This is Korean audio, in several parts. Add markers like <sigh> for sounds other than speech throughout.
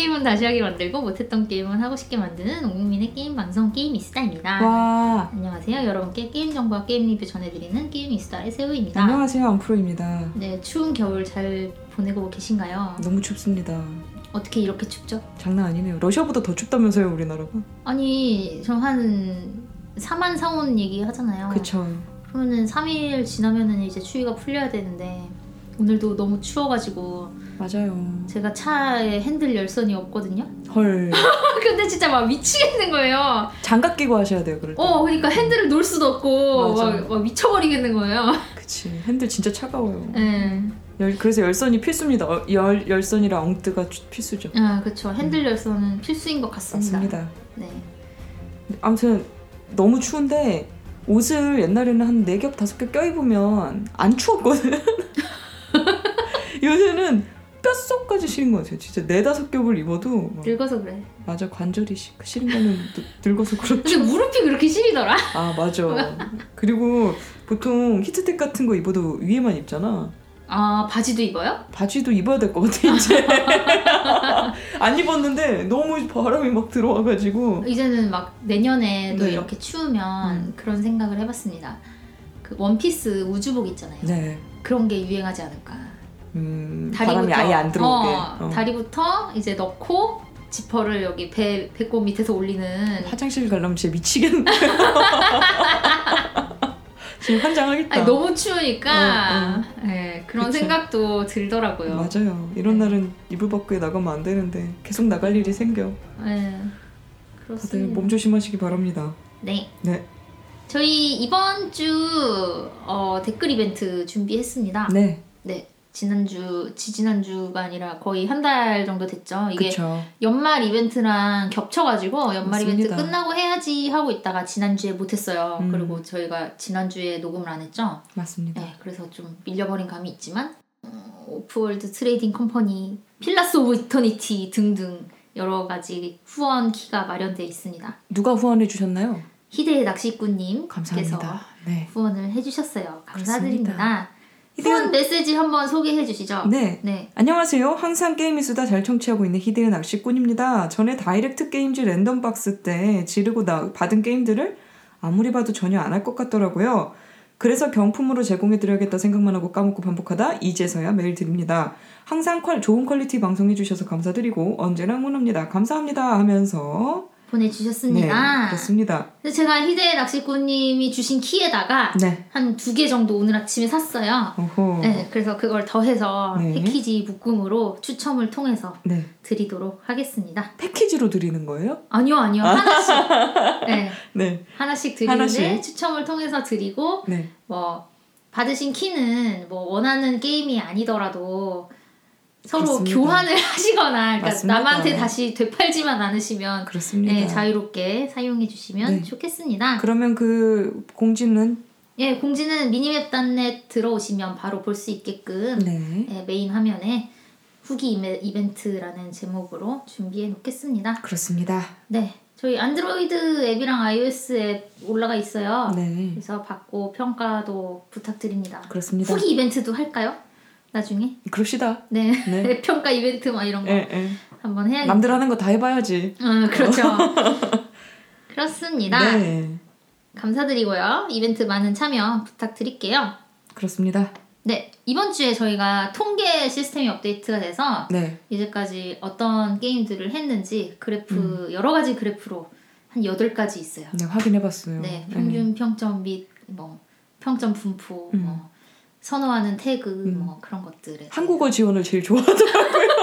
게임은 다시 하게 만들고 못했던 게임은 하고 싶게 만드는 온 국민의 게임 방송 게임이스타입니다. 와. 안녕하세요. 여러분께 게임 정보와 게임 리뷰 전해드리는 게임이스타의 세우입니다. 안녕하세요. 안프로입니다. 네, 추운 겨울 잘 보내고 계신가요? 너무 춥습니다. 어떻게 이렇게 춥죠? 장난 아니네요. 러시아보다 더 춥다면서요, 우리나라가? 아니, 저 삼한사온 얘기 하잖아요. 그쵸. 그러면은 3일 지나면은 이제 추위가 풀려야 되는데 오늘도 너무 추워가지고 맞아요. 제가 차에 핸들 열선이 없거든요. 헐. <laughs> 근데 진짜 막 미치겠는 거예요. 장갑 끼고 하셔야 돼요, 그럴 때. 어, 그러니까 핸들을 놓을 수도 없고 맞아. 막, 막 미쳐버리겠는 거예요. 그치. 핸들 진짜 차가워요. 네. 열, 그래서 열선이 필수입니다. 어, 열, 열선이랑 엉뜨가 주- 필수죠. 아, 그렇죠. 핸들 열선은 필수인 것 같습니다. 맞습니다. 네. 아무튼 너무 추운데 옷을 옛날에는 한 4겹, 5겹 껴입으면 안 추웠거든. <laughs> 요새는 뼛속까지 시린 것 같아요. 진짜 4, 5겹을 입어도 막 늙어서 그래. 맞아 관절이 시, 시린 거는 늙- 늙어서 근데 그렇죠. 무릎이 그렇게 시리더라? 아 맞아. 그리고 보통 히트텍 같은 거 입어도 위에만 입잖아. 아, 바지도 입어요? 바지도 입어야 될 것 같아 이제. <laughs> 안 입었는데 너무 바람이 막 들어와가지고. 이제는 막 내년에도 네. 이렇게 추우면 음. 그런 생각을 해봤습니다. 그 원피스 우주복 있잖아요. 네. 그런 게 유행하지 않을까. 음, 다리부터 바람이 아예 안 들어오게. 어, 어. 다리부터 이제 넣고 지퍼를 여기 배 배꼽 밑에서 올리는. 화장실 가려면 진짜 미치겠네. <laughs> 지금 환장하겠다. 아니, 너무 추우니까 어, 예, 그런 그쵸. 생각도 들더라고요. 맞아요. 이런 네. 날은 이불 밖에 나가면 안 되는데 계속 나갈 일이 생겨. 예, 다들 그렇습니다. 몸 조심하시기 바랍니다. 네. 네. 저희 이번 주 어, 댓글 이벤트 준비했습니다. 네. 네. 지난주, 지지난주가 아니라 거의 한 달 정도 됐죠. 이게 그렇죠. 연말 이벤트랑 겹쳐가지고 연말 이벤트 맞습니다. 끝나고 해야지 하고 있다가 지난주에 못했어요. 음. 그리고 저희가 지난주에 녹음을 안 했죠. 맞습니다. 네, 그래서 좀 밀려버린 감이 있지만 어, Offworld Trading Company, Pillars of Eternity 등등 여러 가지 후원 키가 마련되어 있습니다. 누가 후원해 주셨나요? 희대의 낚시꾼님께서. 네. 후원을 해주셨어요. 감사드립니다. 그렇습니다. 후원 메시지 한번 소개해 주시죠. 네. 네. 안녕하세요. 항상 게임의 수다 잘 청취하고 있는 희대의 낚시꾼입니다. 전에 다이렉트 게임즈 random box 때 지르고 나, 받은 게임들을 아무리 봐도 전혀 안 할 것 같더라고요. 그래서 경품으로 제공해드려야겠다 생각만 하고 까먹고 반복하다 이제서야 메일 드립니다. 항상 퀄, 좋은 퀄리티 방송해주셔서 감사드리고 언제나 응원합니다. 감사합니다 하면서 네 보내주셨습니다. 그렇습니다. 그래서 제가 희대의 낚시꾼님이 주신 키에다가 네. 한두 개 정도 오늘 아침에 샀어요. 어허. 네, 그래서 그걸 더해서 네. 패키지 묶음으로 추첨을 통해서 네. 드리도록 하겠습니다. 패키지로 드리는 거예요? 아니요, 아니요. 하나씩. <laughs> 네, 네. 하나씩 드리는데 하나씩? 추첨을 통해서 드리고 네. 뭐 받으신 키는 뭐 원하는 게임이 아니더라도 서로 그렇습니다. 교환을 <laughs> 하시거나 그러니까. 남한테 다시 되팔지만 않으시면 그렇습니다. 네, 자유롭게 사용해 주시면 네. 좋겠습니다. 그러면 그 공지는 예, 공지는 미니맵단넷 들어오시면 바로 볼 수 있게끔 네. 예, 메인 화면에 후기 이벤트라는 제목으로 준비해 놓겠습니다. 그렇습니다. 네, 저희 안드로이드 앱이랑 iOS 앱 올라가 있어요. 네. 그래서 받고 평가도 부탁드립니다. 그렇습니다. 후기 이벤트도 할까요? 나중에? 그럽시다. 네, 네. <laughs> 평가 이벤트 막 이런 거 예, 예. 한번 해야겠죠. 남들 하는 거 다 해봐야지. 어, 그렇죠. <laughs> 그렇습니다. 네. 감사드리고요. 이벤트 많은 참여 부탁드릴게요. 그렇습니다. 네, 이번 주에 저희가 통계 시스템이 업데이트가 돼서 네. 이제까지 어떤 게임들을 했는지 그래프 음. 여러 가지 그래프로 한 8가지 있어요. 네, 확인해봤어요. 네, 평균 평점 및 뭐 평점 분포, 음. 뭐 선호하는 태그 음. 뭐 그런 것들에 한국어 지원을 제일 좋아하더라고요. <laughs>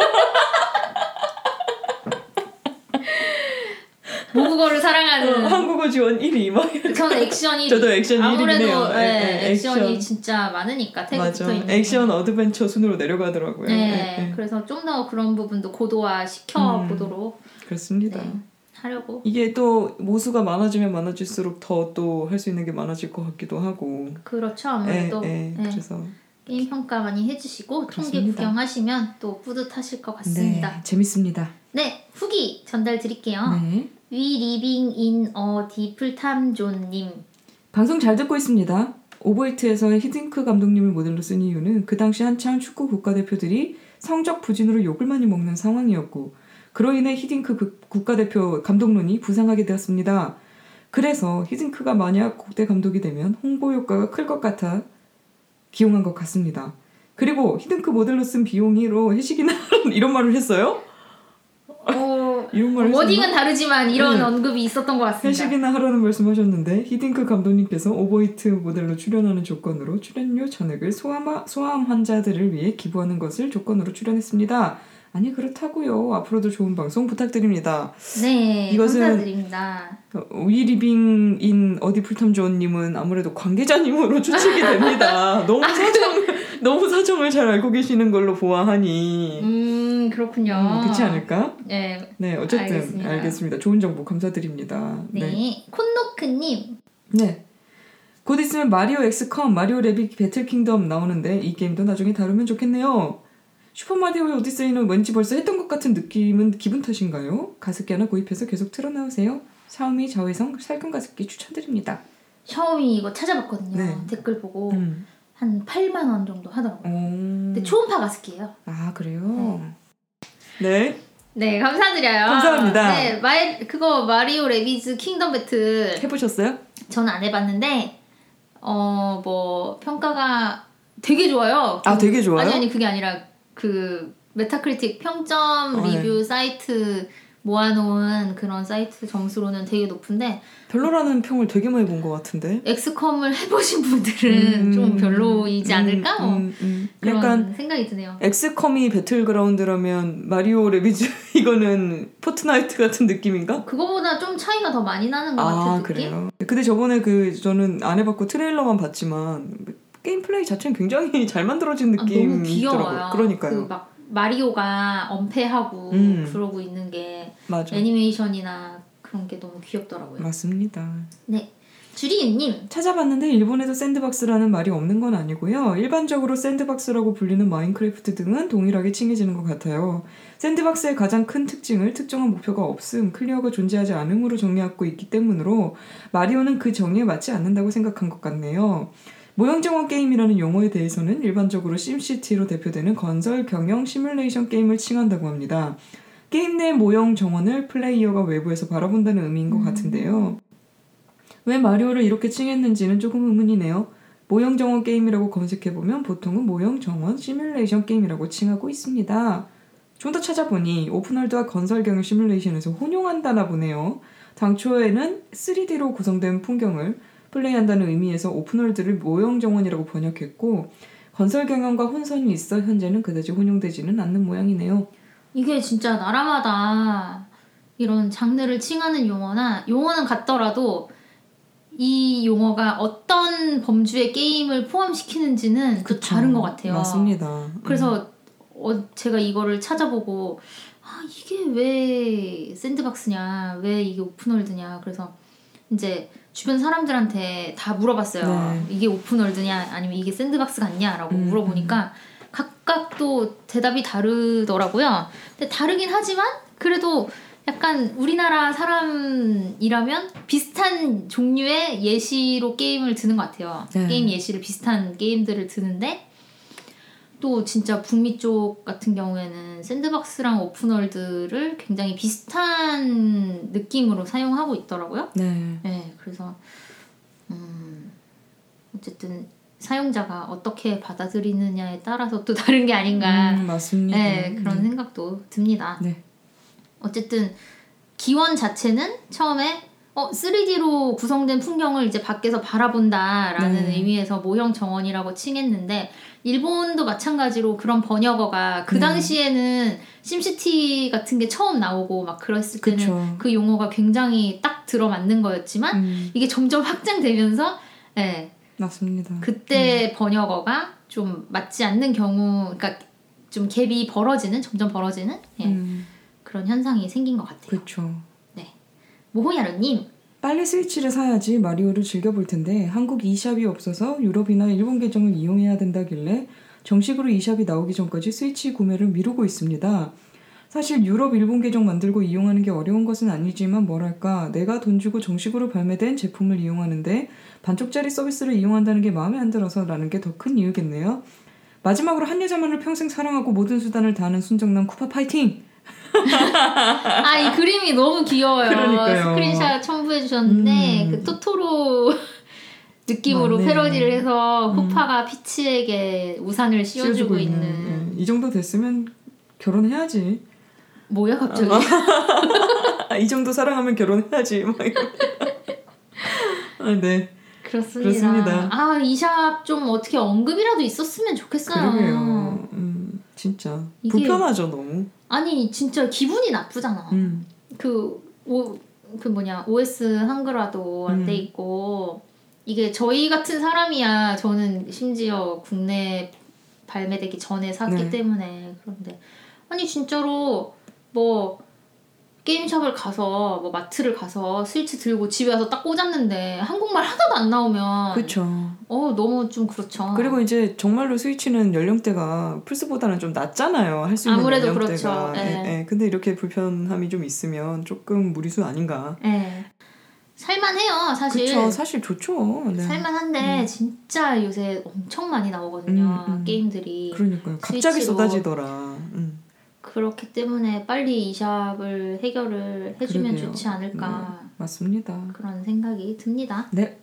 모국어를 사랑하는 한국어 지원 1위 막. 저는 액션이 저도 액션 아무래도 1위네요. 네, 액션이 액션. 진짜 많으니까 태그 맞아. 붙어 있는 액션 어드벤처 순으로 내려가더라고요. 네, 예, 예. 그래서 좀 더 그런 부분도 고도화 시켜 음. 보도록 그렇습니다. 네, 하려고 이게 또 모수가 많아지면 많아질수록 더 또 할 수 있는 게 많아질 것 같기도 하고. 그렇죠 예, 아무래도 예. 네. 그래서 게임 평가 많이 해주시고 통계 그렇습니다. 구경하시면 또 뿌듯하실 것 같습니다. 네, 재밌습니다. 네, 후기 전달 드릴게요. 네. We living in a deep time zone님. 방송 잘 듣고 있습니다. 오버히트에서 히딩크 감독님을 모델로 쓴 이유는 그 당시 한창 축구 국가대표들이 성적 부진으로 욕을 많이 먹는 상황이었고 그로 인해 히딩크 그- 국가대표 감독론이 부상하게 되었습니다. 그래서 히딩크가 만약 국대 감독이 되면 홍보 효과가 클 것 같아 기용한 것 같습니다. 그리고 히딩크 모델로 쓴 비용으로 회식이나 <laughs> 이런 말을 했어요? 어, 이런 말을 wording은 다르지만 이런 네. 언급이 있었던 것 같습니다. 회식이나 하라는 말씀하셨는데 히딩크 감독님께서 오버히트 모델로 출연하는 조건으로 출연료 전액을 소아마, 소아암 환자들을 위해 기부하는 것을 조건으로 출연했습니다. 아니 그렇다고요. 앞으로도 좋은 방송 부탁드립니다. 네, 이것은- 감사드립니다. 위리빙인 어디 풀탐 조원님은 아무래도 관계자님으로 <laughs> 추측이 됩니다. 너무 사정 너무 사정을 잘 알고 계시는 걸로 보아하니 음, 그렇군요. 음, 그렇지 않을까? 네, 네 어쨌든 알겠습니다. 알겠습니다. 좋은 정보 감사드립니다. 네. 콘노크님, 네. 곧 있으면 마리오 엑스컴, 마리오 레빗 배틀 킹덤 나오는데 이 게임도 나중에 다루면 좋겠네요. 슈퍼 마리오의 오디세이는 왠지 벌써 했던 것 같은 느낌은 기분 탓인가요? 가습기 하나 구입해서 계속 틀어놓으세요. 샤오미 자외선 살균 가습기 추천드립니다. 샤오미 이거 찾아봤거든요. 네. 댓글 보고 음. 한 8만 원 정도 하더라고요. 음. 근데 초음파 가습기예요. 아 그래요? 네. 네, 감사드려요. 감사합니다. 네, 마이, 그거 마리오 레비즈 킹덤 배틀 해보셨어요? 저는 안 해봤는데 어 뭐 평가가 되게 좋아요. 아 되게 좋아요? 아니 아니 그게 아니라 그 메타크리틱 평점 어, 네. 리뷰 사이트 모아놓은 그런 사이트 점수로는 되게 높은데 별로라는 평을 되게 많이 본 것 같은데. 엑스컴을 해보신 분들은 음, 좀 별로이지 음, 않을까? 뭐 음, 음. 그런 약간 생각이 드네요. 엑스컴이 배틀그라운드라면 마리오 레비즈 <laughs> 이거는 포트나이트 같은 느낌인가? 그거보다 좀 차이가 더 많이 나는 것 같은 아 느낌? 그래요. 근데 저번에 그 저는 안 해봤고 트레일러만 봤지만 게임 플레이 자체는 굉장히 <laughs> 잘 만들어진 아, 느낌이 귀여워요. 있더라고요. 그러니까요. 그 막 마리오가 엄폐하고 음. 그러고 있는 게 맞아. 애니메이션이나 그런 게 너무 귀엽더라고요. 맞습니다. 네. 주리윤님, 찾아봤는데 일본에도 sandbox라는 말이 없는 건 아니고요. 일반적으로 sandbox라고 불리는 마인크래프트 등은 동일하게 칭해지는 것 같아요. sandbox의 가장 큰 특징을 특정한 목표가 없음, 클리어가 존재하지 않음으로 정의하고 있기 때문으로 마리오는 그 정의에 맞지 않는다고 생각한 것 같네요. 모형정원 게임이라는 용어에 대해서는 일반적으로 심시티로 대표되는 건설 경영 시뮬레이션 게임을 칭한다고 합니다. 게임 내 모형 정원을 플레이어가 외부에서 바라본다는 의미인 것 음. 같은데요. 왜 마리오를 이렇게 칭했는지는 조금 의문이네요. 모형 정원 게임이라고 검색해보면 보통은 모형 정원 시뮬레이션 게임이라고 칭하고 있습니다. 좀 더 찾아보니 open world와 건설 경영 시뮬레이션에서 혼용한다나 보네요. 당초에는 3D로 구성된 풍경을 플레이한다는 의미에서 오픈월드를 모형 정원이라고 번역했고 건설 경영과 혼선이 있어 현재는 그다지 혼용되지는 않는 모양이네요. 이게 진짜 나라마다 이런 장르를 칭하는 용어나 용어는 같더라도 이 용어가 어떤 범주의 게임을 포함시키는지는 또 다른 것 같아요. 맞습니다. 그래서 어, 제가 이거를 찾아보고 아 이게 왜 sandbox냐 왜 이게 open world냐 그래서 이제 주변 사람들한테 다 물어봤어요 네. 이게 open world냐 아니면 이게 sandbox 같냐라고 음, 물어보니까 각각 또 대답이 다르더라고요 근데 다르긴 하지만 그래도 약간 우리나라 사람이라면 비슷한 종류의 예시로 게임을 드는 것 같아요 네. 게임 예시를 비슷한 게임들을 드는데 또 진짜 북미 쪽 같은 경우에는 샌드박스랑 오픈월드를 굉장히 비슷한 느낌으로 사용하고 있더라고요. 네. 네, 그래서 음, 어쨌든 사용자가 어떻게 받아들이느냐에 따라서 또 <laughs> 다른 게 아닌가. 음, 맞습니다. 네, 그런 생각도 듭니다. 네. 어쨌든 기원 자체는 처음에 어 3D로 구성된 풍경을 이제 밖에서 바라본다라는 네. 의미에서 모형 정원이라고 칭했는데 일본도 마찬가지로 그런 번역어가 그 네. 당시에는 심시티 같은 게 처음 나오고 막 그랬을 때는 그쵸. 그 용어가 굉장히 딱 들어맞는 거였지만 음, 이게 점점 확장되면서 예, 맞습니다. 그때 번역어가 좀 맞지 않는 경우 그러니까 좀 갭이 벌어지는 점점 벌어지는 예, 음, 그런 현상이 생긴 것 같아요. 그렇죠. 모호야루님 빨리 스위치를 사야지 마리오를 즐겨볼 텐데 한국 e샵이 없어서 유럽이나 일본 계정을 이용해야 된다길래 정식으로 eShop이 나오기 전까지 스위치 구매를 미루고 있습니다. 사실 유럽, 일본 계정 만들고 이용하는 게 어려운 것은 아니지만 뭐랄까 내가 돈 주고 정식으로 발매된 제품을 이용하는데 반쪽짜리 서비스를 이용한다는 게 마음에 안 들어서라는 게 더 큰 이유겠네요. 마지막으로 한 여자만을 평생 사랑하고 모든 수단을 다하는 순정남 쿠파 파이팅! 아, 이 그림이 너무 귀여워요. 그러니까요. 스크린샷 첨부해 주셨는데 음. 그 토토로 <laughs> 느낌으로 맞네. 패러디를 해서 음. 호파가 피치에게 우산을 씌워주고 있는, 예, 이 정도 됐으면 결혼해야지. 뭐야 갑자기? 아, 이 정도 사랑하면 결혼해야지. <laughs> 막 아, 네. 그렇습니다. 그렇습니다. 아, 이 샵 좀 어떻게 언급이라도 있었으면 좋겠어요. 그러게요. 음, 진짜 불편하죠 너무. 아니, 진짜 기분이 나쁘잖아. 음, 그, 오, 그 뭐냐, OS 한글화도 안돼 음. 있고, 이게 저희 같은 사람이야, 저는 심지어 국내 발매되기 전에 샀기 네. 때문에, 그런데. 아니, 진짜로, 뭐, 게임샵을 가서, 뭐, 마트를 가서 스위치 들고 집에 와서 딱 꽂았는데, 한국말 하나도 안 나오면, 그렇죠. 어, 너무 좀 그렇죠. 그리고 이제 정말로 스위치는 연령대가 플스보다는 좀 낮잖아요. 할 수 있는 아무래도 연령대가. 그렇죠. 예. 예, 예. 근데 이렇게 불편함이 좀 있으면 조금 무리수 아닌가. 예. 살만해요, 사실. 그렇죠. 사실 좋죠. 네. 살만한데 진짜 요새 엄청 많이 나오거든요 음, 음. 게임들이 그러니까요. 갑자기. 쏟아지더라. 음. 그렇기 때문에 빨리 eShop을 해결을 해주면 그러게요. 좋지 않을까 맞습니다. 그런 생각이 듭니다. 네.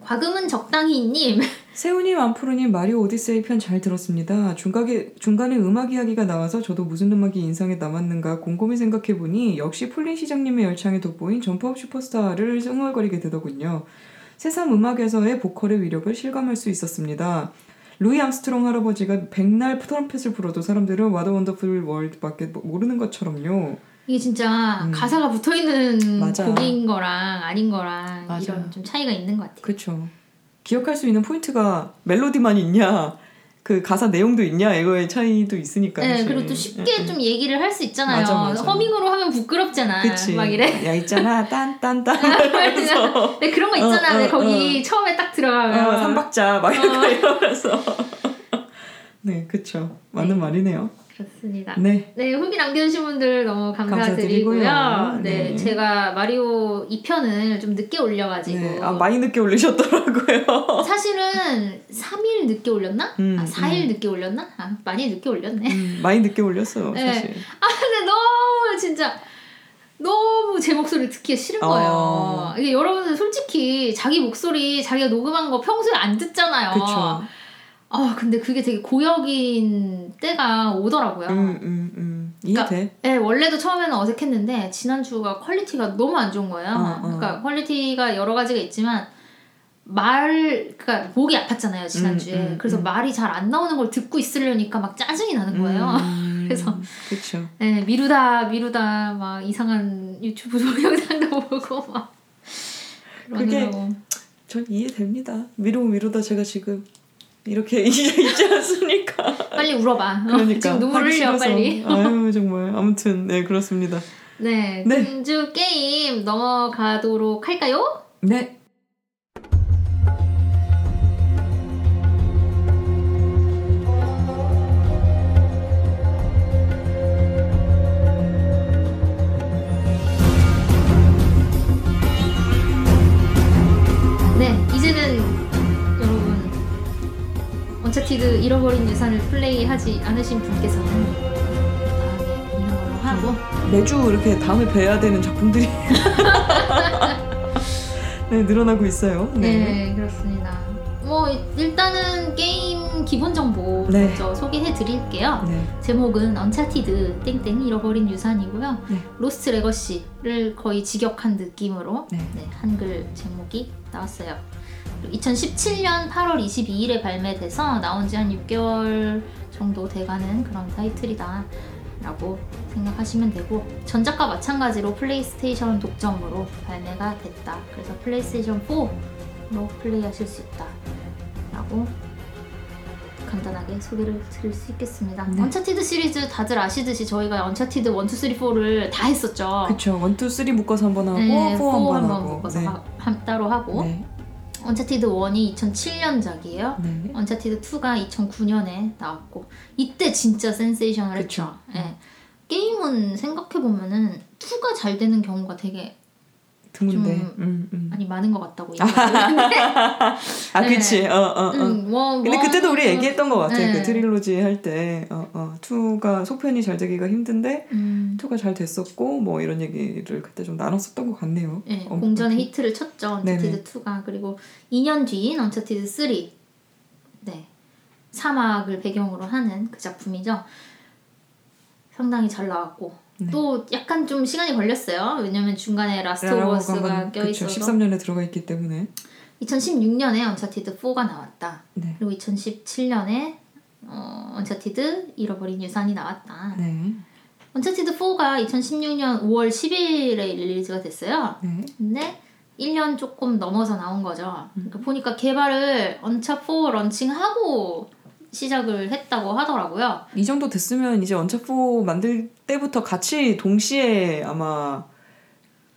과금은 적당히님 <laughs> 세훈님, 안프로님, 마리오 오디세이 편 잘 들었습니다. 중간에, 중간에 음악 이야기가 나와서 저도 무슨 음악이 인상에 남았는가 곰곰이 생각해보니 역시 폴린 시장님의 열창에 돋보인 점프업 슈퍼스타를 흥얼거리게 되더군요. 새삼 음악에서의 보컬의 위력을 실감할 수 있었습니다. 루이 암스트롱 할아버지가 백날 트럼펫을 불어도 사람들은 What a Wonderful World밖에 모르는 것처럼요. 이게 진짜 음. 가사가 붙어 있는 맞아. 곡인 거랑 아닌 거랑 맞아. 이런 좀 차이가 있는 것 같아요. 그렇죠. 기억할 수 있는 포인트가 멜로디만 있냐, 그 가사 내용도 있냐 이거의 차이도 있으니까. 네. 그리고 또 쉽게 예, 좀 얘기를 할 수 있잖아요. 맞아, 맞아. 허밍으로 하면 부끄럽잖아. 그치. 막 이래. 야 있잖아 <laughs> 딴딴딴 하면서 네, 그런 거 있잖아. 어, 어, 네, 거기 처음에 딱 들어가면 어, 삼박자 막 어. 이러면서. <laughs> 네, 그쵸. 맞는 네. 말이네요. 그렇습니다. 네, 네, 후기 남겨주신 분들 너무 감사드리고요. 감사드리고요. 네, 네. 제가 마리오 2편을 좀 늦게 올려가지고. 네. 아 많이 늦게 올리셨더라고요. <laughs> 사실은 3일 늦게 올렸나? 음, 아, 4일 음. 늦게 올렸나? 아, 많이 늦게 올렸네. 음, 많이 늦게 올렸어요, 네. 사실. 아, 근데 너무 진짜. 너무 제 목소리 듣기 싫은 거예요. 어. 이게 여러분들 솔직히 자기 목소리 자기가 녹음한 거 평소에 안 듣잖아요. 그쵸. 아 근데 그게 되게 고역인 때가 오더라고요. 음, 음, 음. 이해돼. 네, 원래도 처음에는 어색했는데 지난주가 quality가 너무 안 좋은 거예요. 어, 어. 그러니까 quality가 여러 가지가 있지만 말 그러니까 목이 아팠잖아요 지난주에. 음, 음, 그래서 음. 말이 잘 안 나오는 걸 듣고 있으려니까 막 짜증이 나는 거예요. 음, <laughs> 그래서. 그쵸. 네, 미루다 미루다 막 이상한 유튜브 <laughs> 동영상도 보고 막 그게-. 전 이해됩니다. 미루고 미루다 제가 지금 이렇게 <laughs> 있지 않습니까? 빨리 울어봐. 그러니까 지금 눈물 흘려. 빨리. 아유 정말 아무튼 네 그렇습니다. 네, 네. 금주 게임 넘어가도록 할까요? 네. 네, 잃어버린 유산을 플레이하지 않으신 분께서는 다음에 있는 걸로 하고 매주 이렇게 다음에 뵈야 되는 작품들이 <laughs> 네, 늘어나고 있어요. 네. 네. 그렇습니다. 뭐 일단은 게임 기본 정보 네. 먼저 소개해 드릴게요. 네. 제목은 Uncharted 땡땡 잃어버린 유산이고요. 네. Lost Legacy를 거의 직역한 느낌으로 네. 네, 한글 제목이 나왔어요. 2017년 8월 22일에 발매돼서 나온 지 한 6개월 정도 돼가는 그런 타이틀이다. 라고 생각하시면 되고 전작과 마찬가지로 플레이스테이션 독점으로 발매가 됐다. 그래서 플레이스테이션 4로 플레이하실 수 있다. 라고 간단하게 소개를 드릴 수 있겠습니다. 네. Uncharted 시리즈 다들 아시듯이 저희가 Uncharted 1, 2, 3, 4를 다 했었죠. 그쵸. one two three 묶어서 한 번 하고 네, four 한번 한번 하고. 묶어서 네. 하- 한- 따로 하고 네. Uncharted 1이 2007년작이에요. 네. Uncharted 2가 2009년에 나왔고 이때 진짜 센세이션을 그쵸. 했죠. 예. 게임은 생각해 보면은 2가 잘 되는 경우가 되게 드문데. 좀 음, 음. 아니 많은 것 같다고 <laughs> 아, 네. 그치. 어, 어, 어. 음, 뭐, 근데 뭐, 그때도 우리 얘기했던 것 같아. 네. 그 trilogy 할 때, 어, 어, 2가 속편이 잘 되기가 힘든데, 음, 2가 잘 됐었고, 뭐 이런 얘기를 그때 좀 나눴었던 것 같네요. 예, 어, 공전의 그렇게. 히트를 쳤죠. Uncharted 2가 그리고 2년 뒤인 Uncharted 3. 네. 사막을 배경으로 하는 그 작품이죠. 상당히 잘 나왔고 네. 또 약간 좀 시간이 걸렸어요. 왜냐면 중간에 Last of Us가 그쵸, 껴있어서 13년에 들어가 있기 때문에. 2016년에 Uncharted 4가 나왔다. 네. 그리고 2017년에 어, Uncharted 잃어버린 유산이 나왔다. 네. Uncharted 4가 2016년 5월 10일에 release가 됐어요. 네. 근데 1년 조금 넘어서 나온 거죠. 그러니까 보니까 개발을 언차 4 launching하고 시작을 했다고 하더라고요. 이 정도 됐으면 이제 언차4 만들 때부터 같이 동시에 아마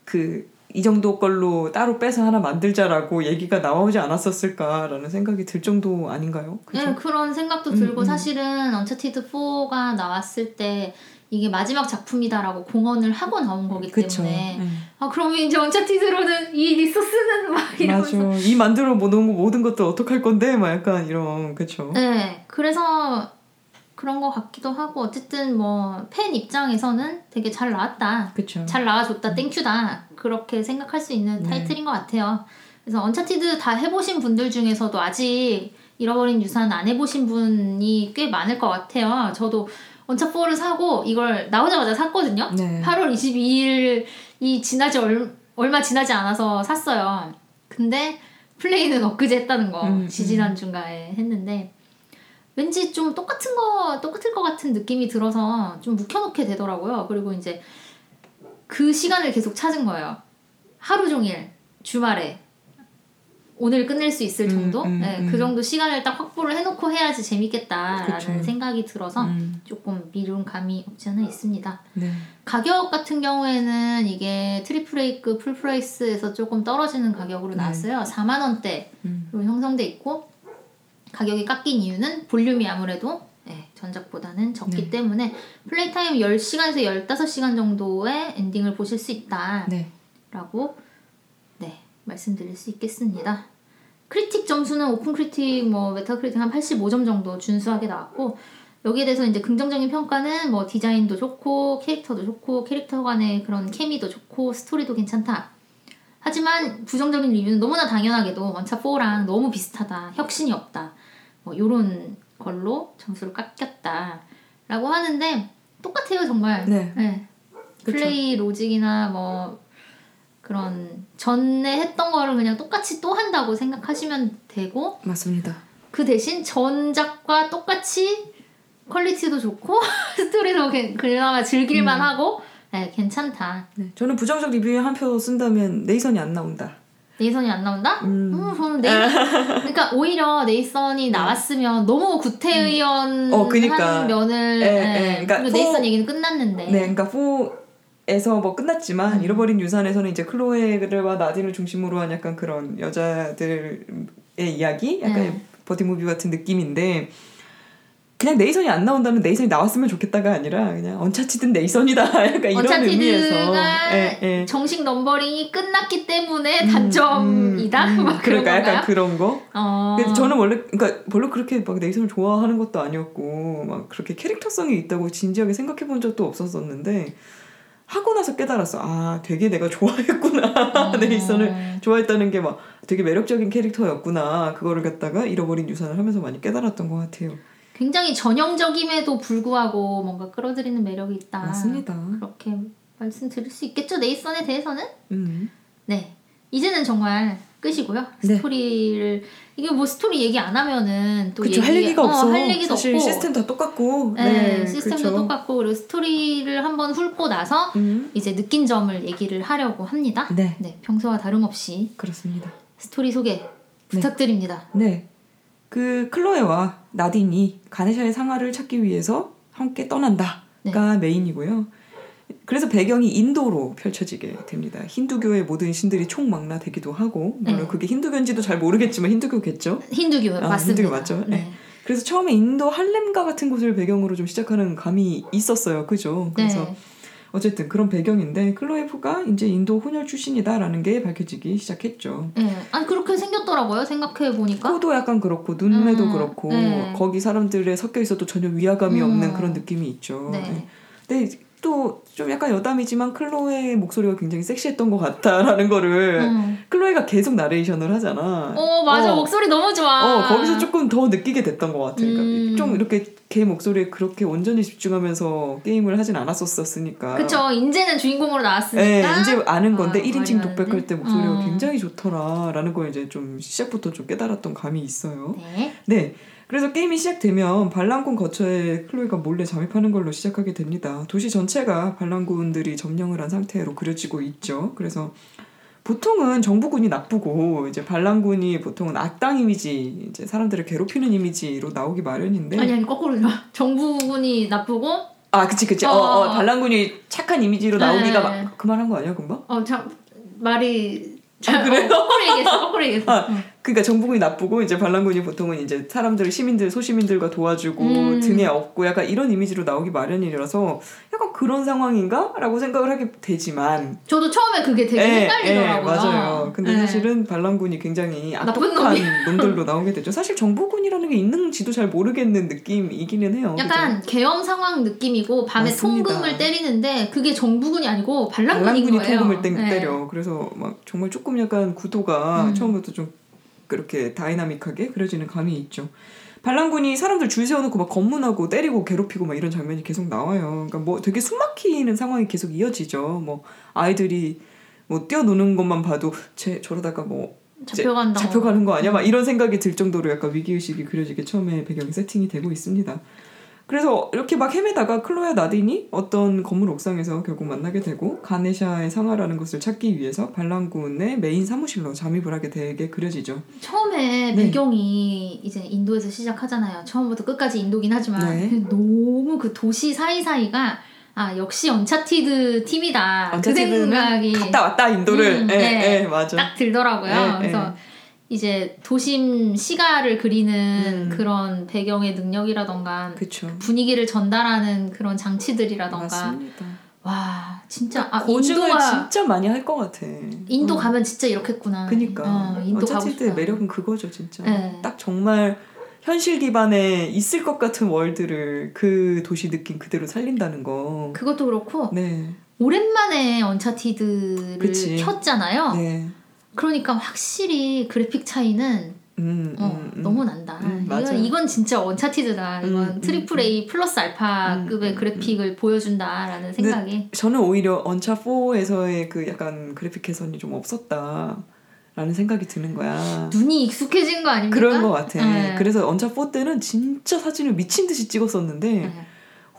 그 이 정도 걸로 따로 빼서 하나 만들자라고 얘기가 나오지 않았었을까라는 생각이 들 정도 아닌가요? 그죠? 네, 그런 생각도 음, 들고 음. 사실은 Uncharted 4가 나왔을 때 이게 마지막 작품이다라고 공언을 하고 나온 거기. 때문에 네. 아 그러면 이제 Uncharted로는 이 resource는 막 이러면서 맞아. 이 만들어 모든 거 모든 것도 어떡할 건데? 막 약간 이런 그쵸. 네, 그래서 그런 거 같기도 하고 어쨌든 뭐 팬 입장에서는 되게 잘 나왔다. 그쵸. 잘 나와줬다, thank you다. 그렇게 생각할 수 있는 음. 네. 타이틀인 것 같아요. 그래서 Uncharted 다 해보신 분들 중에서도 아직 잃어버린 유산 안 해보신 분이 꽤 많을 것 같아요. 저도 언차4를 사고 이걸 나오자마자 샀거든요. 네. 8월 22일이 지나지 얼, 얼마 지나지 않아서 샀어요. 근데 플레이는 엊그제 했다는 거 음, 지지난 중간에 했는데 왠지 좀 똑같은 거 똑같을 것 같은 느낌이 들어서 좀 묵혀놓게 되더라고요. 그리고 이제 그 시간을 계속 찾은 거예요. 하루 종일 주말에 오늘 끝낼 수 있을 음, 정도? 음, 네, 음. 그 정도 시간을 딱 확보를 해놓고 해야지 재밌겠다라는 그쵸. 생각이 들어서 음. 조금 미룬 감이 없지 않아 있습니다. 네. 가격 같은 경우에는 이게 트리플 A급 풀프라이스에서 조금 떨어지는 가격으로 네. 나왔어요. 4만 원대로 음. 형성돼 있고 가격이 깎인 이유는 볼륨이 아무래도 네, 전작보다는 적기 네. 때문에 play time 10시간에서 15시간 정도의 엔딩을 보실 수 있다라고 네. 네, 말씀드릴 수 있겠습니다. critic 점수는 OpenCritic 뭐 Metacritic 한 85점 정도 준수하게 나왔고 여기에 대해서 이제 긍정적인 평가는 뭐 디자인도 좋고 캐릭터도 좋고 캐릭터 간의 그런 케미도 좋고 스토리도 괜찮다. 하지만 부정적인 리뷰는 너무나 당연하게도 원차 4랑 너무 비슷하다. 혁신이 없다. 뭐 요런 걸로 점수를 깎였다 라고 하는데 똑같아요 정말. 네. 네. 플레이 로직이나 뭐 그런 전에 했던 거를 그냥 똑같이 또 한다고 생각하시면 되고 맞습니다. 그 대신 전작과 똑같이 quality도 좋고 <laughs> 스토리도 괜- 그나마 즐길만 음. 하고 네, 괜찮다. 네. 저는 부정적 리뷰에 한 표 쓴다면 네이선이 안 나온다. 네이선이 안 나온다? 음. 음, 저는 네이 그러니까 오히려 네이선이 나왔으면 너무 구태의연 어, 그니까. 한 면을 예, 예, 예. 그러니까 네이선 포- 얘기는 끝났는데 네, 그러니까 4 에서 뭐 끝났지만 음. 잃어버린 유산에서는 이제 클로에와 나딘을 중심으로 한 약간 그런 여자들의 이야기, 약간 네. buddy movie 같은 느낌인데 그냥 네이선이 안 나온다면 네이선이 나왔으면 좋겠다가 아니라 그냥 Uncharted는 네이선이다 <laughs> 약간 이런 의미에서 예, 예. 정식 numbering이 끝났기 때문에 음, 단점이다 음, 음. 막 그런 그러니까? 약간 그런 거. 어. 저는 원래 그러니까 별로 그렇게 막 네이선을 좋아하는 것도 아니었고 막 그렇게 캐릭터성이 있다고 진지하게 생각해 본 적도 없었었는데 하고 나서 깨달았어. 아, 되게 내가 좋아했구나. <laughs> 음. 네이선을 좋아했다는 게 막 되게 매력적인 캐릭터였구나. 그거를 갖다가 잃어버린 유산을 하면서 많이 깨달았던 것 같아요. 굉장히 전형적임에도 불구하고 뭔가 끌어들이는 매력이 있다. 맞습니다. 그렇게 말씀드릴 수 있겠죠. 네이선에 대해서는 음. 네 이제는 정말 끝이고요. 네. 스토리를 이게 뭐 스토리 얘기 안 하면은 또 그쵸 할 얘기- 얘기가 어, 없어. 할 얘기도 사실 없고 시스템 다 똑같고. 네, 시스템도 그쵸. 똑같고 그리고 스토리를 한번 훑고 나서 음. 이제 느낀 점을 얘기를 하려고 합니다. 네, 네 평소와 다름없이 그렇습니다. 스토리 소개 부탁드립니다. 네. 그 클로에와 나딘이 가네샤의 상아를 찾기 위해서 함께 떠난다가 네. 메인이고요. 그래서 배경이 인도로 펼쳐지게 됩니다. 힌두교의 모든 신들이 총망라되기도 하고 물론 네. 그게 힌두교인지도 잘 모르겠지만 힌두교겠죠. 힌두교 아, 맞습니다. 힌두교 맞죠? 네. 그래서 처음에 인도 할렘가 같은 곳을 배경으로 좀 시작하는 감이 있었어요. 그죠? 그래서 네. 어쨌든 그런 배경인데 클로에가 이제 인도 혼혈 출신이다라는 게 밝혀지기 시작했죠. 네. 아니 그렇게 생겼더라고요. 생각해 보니까. 코도 약간 그렇고 눈매도 음, 그렇고 네. 거기 사람들에 섞여 있어도 전혀 위화감이 음. 없는 그런 느낌이 있죠. 네. 네. 근데 또 좀 약간 여담이지만 클로에의 목소리가 굉장히 섹시했던 것 같다라는 거를 음. 클로에가 계속 나레이션을 하잖아. 어 맞아 어. 목소리 너무 좋아. 어, 거기서 조금 더 느끼게 됐던 것 같아. 그러니까 음. 좀 이렇게 걔 목소리에 그렇게 온전히 집중하면서 게임을 하진 않았었으니까. 그쵸 이제는 주인공으로 나왔으니까. 예, 이제 아는 건데 아, 1인칭 말이 독백할? 때 목소리가 어. 굉장히 좋더라라는 걸 이제 좀 시작부터 좀 깨달았던 감이 있어요. 네. 네. 그래서 게임이 시작되면 반란군 거처에 클로이가 몰래 잠입하는 걸로 시작하게 됩니다. 도시 전체가 반란군들이 점령을 한 상태로 그려지고 있죠. 그래서 보통은 정부군이 나쁘고 이제 반란군이 보통은 악당 이미지, 이제 사람들을 괴롭히는 이미지로 나오기 마련인데 아니 아니 거꾸로 줘. 정부군이 나쁘고 아, 그치 그치. 어, 어, 어, 어. 반란군이 착한 이미지로 네. 나오기가 막 그만한 거 아니야, 금방? 어참 말이 아, 그래요? 어, 거꾸로 얘기했어. 거꾸로 얘기했어. 아, 응. 그러니까 정부군이 나쁘고 이제 반란군이 보통은 이제 사람들 시민들 소시민들과 도와주고 음. 등에 업고 약간 이런 이미지로 나오기 마련이라서 약간 그런 상황인가라고 생각을 하게 되지만 저도 처음에 그게 되게 예, 헷갈리더라고요. 예, 맞아요. 근데 예. 사실은 반란군이 굉장히 나쁜 놈이. 놈들로 나오게 되죠. 사실 정부군이라는 게 있는지도 잘 모르겠는 느낌이기는 해요. 약간 계엄 상황 느낌이고 밤에 맞습니다. 통금을 때리는데 그게 정부군이 아니고 반란군인 반란군이 거예요. 통금을 땡, 네. 때려. 그래서 막 정말 조금 약간 구도가 음. 처음부터 좀 그렇게 다이나믹하게 그려지는 감이 있죠. 반란군이 사람들 줄 세워놓고 막 검문하고 때리고 괴롭히고 막 이런 장면이 계속 나와요. 그러니까 뭐 되게 숨막히는 상황이 계속 이어지죠. 뭐 아이들이 뭐 뛰어노는 것만 봐도 쟤 저러다가 뭐 잡혀간다. 잡혀가는 거 아니야? 막 이런 생각이 들 정도로 약간 위기의식이 그려지게 처음에 배경이 세팅이 되고 있습니다. 그래서 이렇게 막 헤매다가 클로에와 나딘이 어떤 건물 옥상에서 결국 만나게 되고 가네샤의 상아라는 것을 찾기 위해서 반란군의 메인 사무실로 잠입을 하게 되게 그려지죠. 처음에 네. 배경이 이제 인도에서 시작하잖아요. 처음부터 끝까지 인도긴 하지만 네. <laughs> 너무 그 도시 사이사이가 아 역시 언차티드 팀이다. 그 생각이 갔다 왔다 인도를. 음, 예, 네. 예, 맞아. 딱 들더라고요. 네, 그래서 이제 도심 시가를 그리는 음. 그런 배경의 능력이라던가 그쵸. 분위기를 전달하는 그런 장치들이라던가 맞습니다. 와 진짜 아 고증을 인도가 진짜 많이 한 것 같아. 인도 어. 가면 진짜 이렇겠구나. 그니까 어, 인도 어차피 싶다. 매력은 그거죠 진짜 네. 딱 정말 현실 기반에 있을 것 같은 world를 그 도시 느낌 그대로 살린다는 거. 그것도 그렇고 네, 오랜만에 언차티드를 그치. 켰잖아요. 네, 그러니까 확실히 그래픽 차이는 음, 어, 음, 음. 너무 난다. 음, 이건, 맞아요. 이건 진짜 언차티드다. 이건 음, triple 음, A 플러스 알파급의 음, 음, 그래픽을 보여준다라는 생각이. 저는 오히려 언차 4에서의 그 약간 그래픽 개선이 좀 없었다 라는 생각이 드는 거야. 눈이 익숙해진 거 아닙니까? 그런 것 같아. 네. 그래서 언차 4 때는 진짜 사진을 미친 듯이 찍었었는데 네.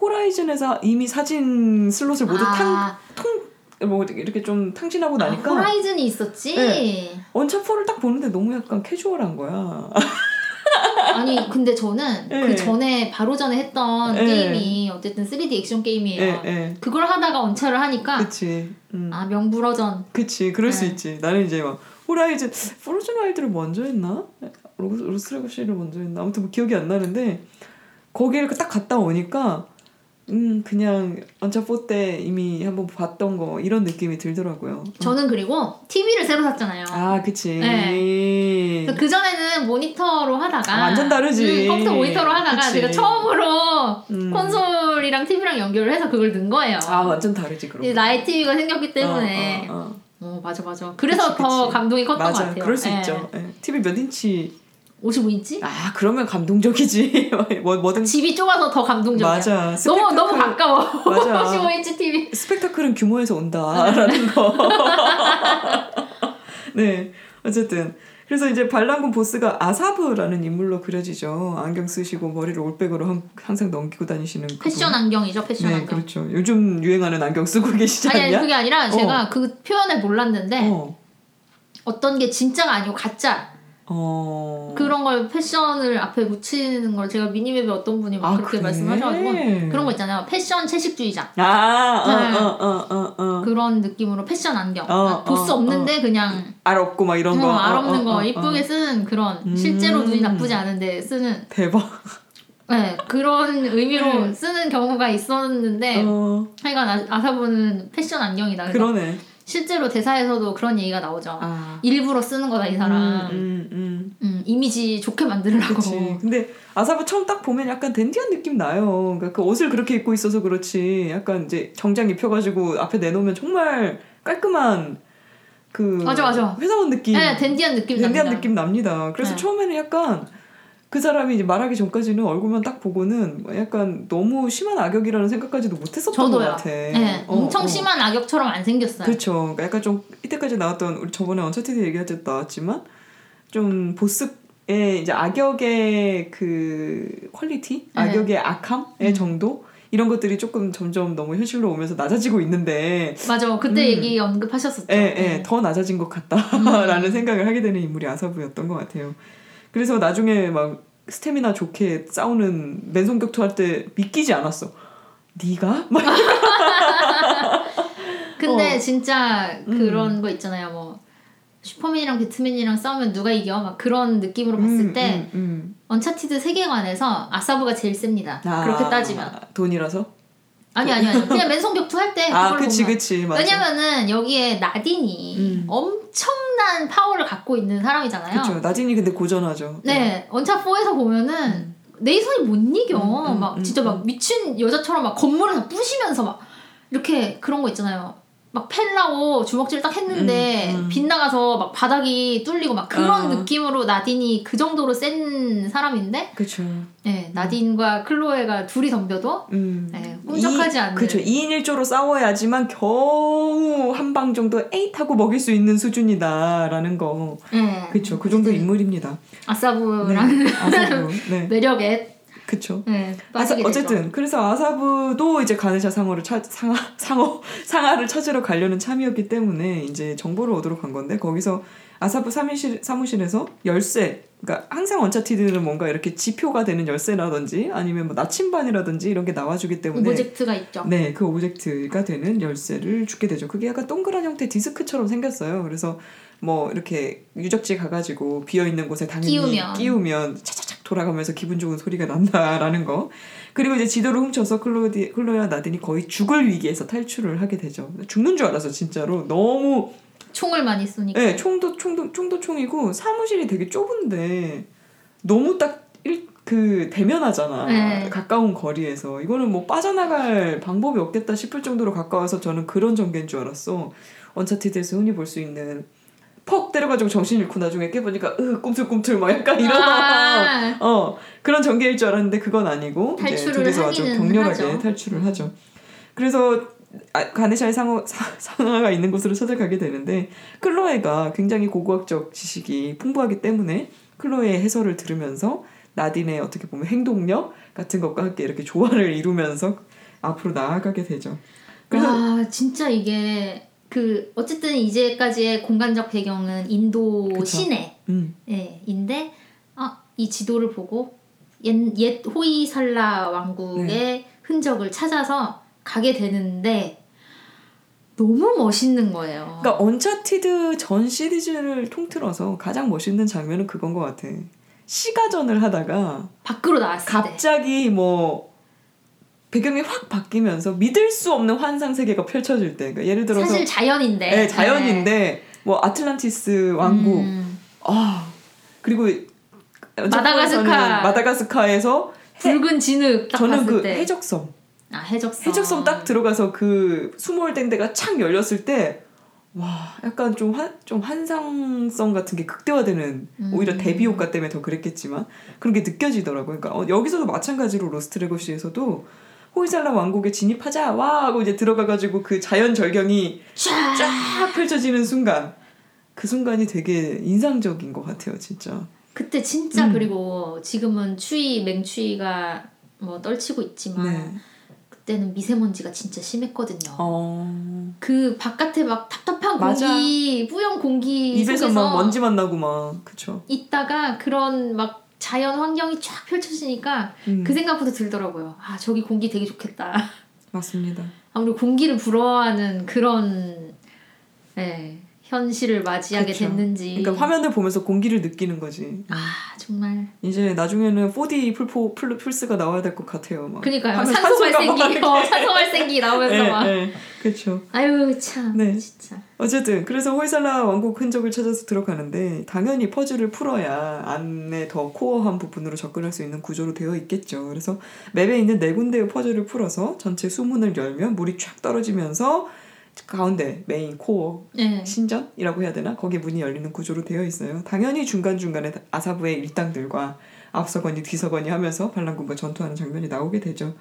호라이즌에서 이미 사진 슬롯을 모두 아, 탕 뭐 이렇게 좀 탕진하고 아, 나니까 호라이즌이 있었지. 네. 언차 4를 딱 보는데 너무 약간 캐주얼한 거야. <laughs> 아니 근데 저는 네. 그 전에 바로 전에 했던 네. 게임이 어쨌든 3D 액션 게임이에요. 예, 예. 그걸 하다가 언차를 하니까 그치. 음. 아 명불허전. 그치. 그럴 수 네. 있지. 나는 이제 막 호라이즌 프로즌 와일드를 먼저 했나? 로스 로스트 레거시를 먼저 했나? 아무튼 뭐 기억이 안 나는데 거기를 딱 갔다 오니까 음 그냥 언차 4때 이미 한번 봤던 거 이런 느낌이 들더라고요. 저는 그리고 TV를 새로 샀잖아요. 아, 그치. 그래서 그 전에는 모니터로 하다가 아, 완전 다르지. 음, 컴퓨터 모니터로 하다가 그치. 제가 처음으로 음. 콘솔이랑 TV랑 연결을 해서 그걸 넣은 거예요. 아, 완전 다르지 그럼. 나의 TV가 생겼기 때문에. 어, 어, 어, 어. 맞아 맞아. 그래서 그치, 더 그치. 감동이 컸던 맞아. 것 같아요. 그럴 수 예. 있죠. 예. TV 몇 인치? 55인치? 아, 그러면 감동적이지. <laughs> 뭐 뭐든 집이 좁아서 더 감동적이야. 맞아. 너무 스펙타클- 너무 가까워. 맞아. <laughs> 55인치 TV. 스펙타클은 규모에서 온다라는 거. <laughs> 네. 어쨌든 그래서 이제 반란군 보스가 아사브라는 인물로 그려지죠. 안경 쓰시고 머리를 올백으로 항- 항상 넘기고 다니시는 그분. 패션 안경이죠, 패션 네, 안경. 그렇죠. 요즘 유행하는 안경 쓰고 계시지 아니, 않냐? 아니 그게 아니라 제가 그 표현을 몰랐는데 어. 어떤 게 진짜가 아니고 가짜 어. 그런 걸 패션을 앞에 붙이는 걸 제가 미니맵에 어떤 분이 막 아, 그렇게 그래? 말씀하셔가지고 그런 거 있잖아요 패션 채식주의자 아, 네. 어, 어, 어, 어, 어. 그런 느낌으로 패션 안경 어, 아, 보스 어, 없는데 그냥 알 없고 막 이런 어, 거. 알 어, 없는 어, 거 어, 이쁘게 어. 쓴 그런 음. 실제로 눈이 나쁘지 않은데 쓰는 대박. 네, 그런 의미로 네. 쓰는 경우가 있었는데 어, 하여간 아, 아사부는 패션 안경이다. 그러네. 실제로 대사에서도 그런 얘기가 나오죠. 아. 일부러 쓰는 거다 이 사람. 음, 음, 음, 이미지 좋게 만들려고. 그치. 근데 아사부 처음 딱 보면 약간 댄디한 느낌 나요. 그러니까 그 옷을 그렇게 입고 있어서 그렇지. 약간 이제 정장 입혀가지고 앞에 내놓으면 정말 깔끔한 그 맞아, 맞아. 회사원 느낌. 네, 댄디한 느낌 댄디한 납니다. 느낌 납니다. 그래서 네. 처음에는 약간 그 사람이 이제 말하기 전까지는 얼굴만 딱 보고는 약간 너무 심한 악역이라는 생각까지도 못했었던 것 저도요. 같아. 네, 어, 엄청 어. 심한 악역처럼 안 생겼어요. 그렇죠. 그러니까 약간 좀 이때까지 나왔던 우리 저번에 언차티드 얘기할 때도 나왔지만 좀 보스의 이제 악역의 그 quality, 네. 악역의 악함의 음. 정도 이런 것들이 조금 점점 너무 현실로 오면서 낮아지고 있는데, 맞아. 그때 음. 얘기 언급하셨었죠. 예, 예, 네. 더 낮아진 것 같다라는 음. 생각을 하게 되는 인물이 아사부였던 것 같아요. 그래서 나중에 막 스태미나 좋게 싸우는 맨손 격투 할 때 믿기지 않았어. 얘가? 막 <laughs> 근데 어. 진짜 음. 그런 거 있잖아요. 뭐 슈퍼맨이랑 배트맨이랑 싸우면 누가 이겨? 막 그런 느낌으로 봤을 음, 때 음, 음. 언차티드 세계관에서 아사부가 제일 셉니다. 아, 그렇게 따지면. 돈이라서? 아니 아니 아니. 그냥 맨손 격투 할 때 아, 그치, 보면. 그치. 맞아. 왜냐면은 여기에 나딘이 음. 엄청난 파워를 갖고 있는 사람이잖아요. 그쵸. 나딘이 근데 고전하죠. 네, 언차 4에서 보면은 네이선이 못 이겨. 음, 음, 막 음, 진짜 막 미친 여자처럼 막 건물을 다 부시면서 막 이렇게 그런 거 있잖아요. 막 팰라고 주먹질 딱 했는데 음, 음. 빗나가서 막 바닥이 뚫리고 막 그런 아. 느낌으로 나딘이 그 정도로 센 사람인데, 그쵸. 네, 나딘과 클로에가 둘이 덤벼도 음. 네, 꿈쩍하지 이- 않는. 그쵸. 2인 1조로 싸워야지만 겨우 한 방 정도 에잇 하고 먹일 수 있는 수준이다라는 거. 네, 그쵸. 그 정도 어쨌든 인물입니다. 아사부라는 네. 아사부. 네. <laughs> 매력에 그쵸. 네, 아사, 빠지게 되죠. 어쨌든 그래서 아사부도 이제 가네샤 상어를 찾 상하 상어 상아를 찾으러 가려는 참이었기 때문에 이제 정보를 얻으러 간 건데 거기서 아사부 사무실 사무실에서 열쇠 그러니까 항상 언차티드는 뭔가 이렇게 지표가 되는 열쇠라든지 아니면 뭐 나침반이라든지 이런 게 나와주기 때문에 object가 있죠. 네, 그 object가 되는 열쇠를 주게 되죠. 그게 약간 동그란 형태 디스크처럼 생겼어요. 그래서 뭐 이렇게 유적지 가가지고 비어 있는 곳에 당연히 끼우면. 끼우면 차차착 돌아가면서 기분 좋은 소리가 난다라는 거. 그리고 이제 지도를 훔쳐서 클로디 클로에와 나딘이 거의 죽을 위기에서 탈출을 하게 되죠. 죽는 줄 알았어 진짜로 너무. 총을 많이 쏘니까. 네, 총도 총도 총도 총이고 사무실이 되게 좁은데 너무 딱 그 대면하잖아. 네. 가까운 거리에서 이거는 뭐 빠져나갈 방법이 없겠다 싶을 정도로 가까워서 저는 그런 전개인 줄 알았어. 언차티드에서 흔히 볼 수 있는 퍽 때려가지고 정신 잃고 나중에 깨보니까 으 꿈틀꿈틀 막 약간 이런 아, <laughs> 어 그런 전개일 줄 알았는데 그건 아니고 탈출을 둘이서 아주 격렬하게 하죠. 탈출을 하죠. 그래서 아, 가네샤의 상어, 사, 상아가 있는 곳으로 찾아가게 되는데 클로에가 굉장히 고고학적 지식이 풍부하기 때문에 클로에의 해설을 들으면서 나딘의 어떻게 보면 행동력 같은 것과 함께 이렇게 조화를 이루면서 앞으로 나아가게 되죠. 와 진짜 이게 그 어쨌든 이제까지의 공간적 배경은 인도 그쵸. 시내 음, 예, 인데 아, 이 지도를 보고 옛, 옛 호이살라 왕국의 네. 흔적을 찾아서 가게 되는데 너무 멋있는 거예요. 그러니까 언차티드 전 시리즈를 통틀어서 가장 멋있는 장면은 그건 것 같아. 시가전을 하다가 밖으로 나왔을 때 갑자기 뭐 배경이 확 바뀌면서 믿을 수 없는 환상 세계가 펼쳐질 때, 그러니까 예를 들어서 사실 자연인데 네, 자연인데 뭐 아틀란티스 왕국, 음, 아 그리고 마다가스카. 마다가스카에서 해- 붉은 진흙 딱 저는 그 때 해적섬 아, 해적섬 해적섬 딱 들어가서 그 수몰된 데가 착 열렸을 때. 와, 약간 좀, 한, 좀 환상성 같은 게 극대화되는, 음. 오히려 대비 효과 때문에 더 그랬겠지만, 그런 게 느껴지더라고요. 그러니까 어, 여기서도 마찬가지로 로스트 레거시에서도 호이살라 왕국에 진입하자, 와! 하고 이제 들어가가지고 그 자연 절경이 쫙쫙 펼쳐지는 순간, 그 순간이 되게 인상적인 것 같아요, 진짜. 그때 진짜 음. 그리고 지금은 추위 맹추위가 뭐 떨치고 있지만 네. 그때는 미세먼지가 진짜 심했거든요. 어. 그 바깥에 막 답답한 맞아. 공기, 뿌연 공기 입에서 막 먼지만 나고 막, 그쵸. 있다가 그런 막 자연 환경이 쫙 펼쳐지니까 음, 그 생각부터 들더라고요. 아 저기 공기 되게 좋겠다. 맞습니다. 아무리 공기를 부러워하는 그런 네, 현실을 맞이하게 그쵸. 됐는지. 그러니까 화면을 보면서 공기를 느끼는 거지. 아 정말. 이제 나중에는 4D 플포 플, 플스가 나와야 될 것 같아요. 막. 그니까요. 하면 산소 발생기, 막 어, 산소 발생기 나오면서 막. 네, 그렇죠. 아유 참. 네. 진짜. 어쨌든 그래서 호이살라 왕국 흔적을 찾아서 들어가는데 당연히 퍼즐을 풀어야 안에 더 core한 부분으로 접근할 수 있는 구조로 되어 있겠죠. 그래서 map에 있는 네 군데의 퍼즐을 풀어서 전체 수문을 열면 물이 쫙 떨어지면서 가운데 main core 네. 신전이라고 해야 되나 거기에 문이 열리는 구조로 되어 있어요. 당연히 중간 중간에 아사부의 일당들과 앞서거니 뒤서거니 하면서 반란군과 전투하는 장면이 나오게 되죠.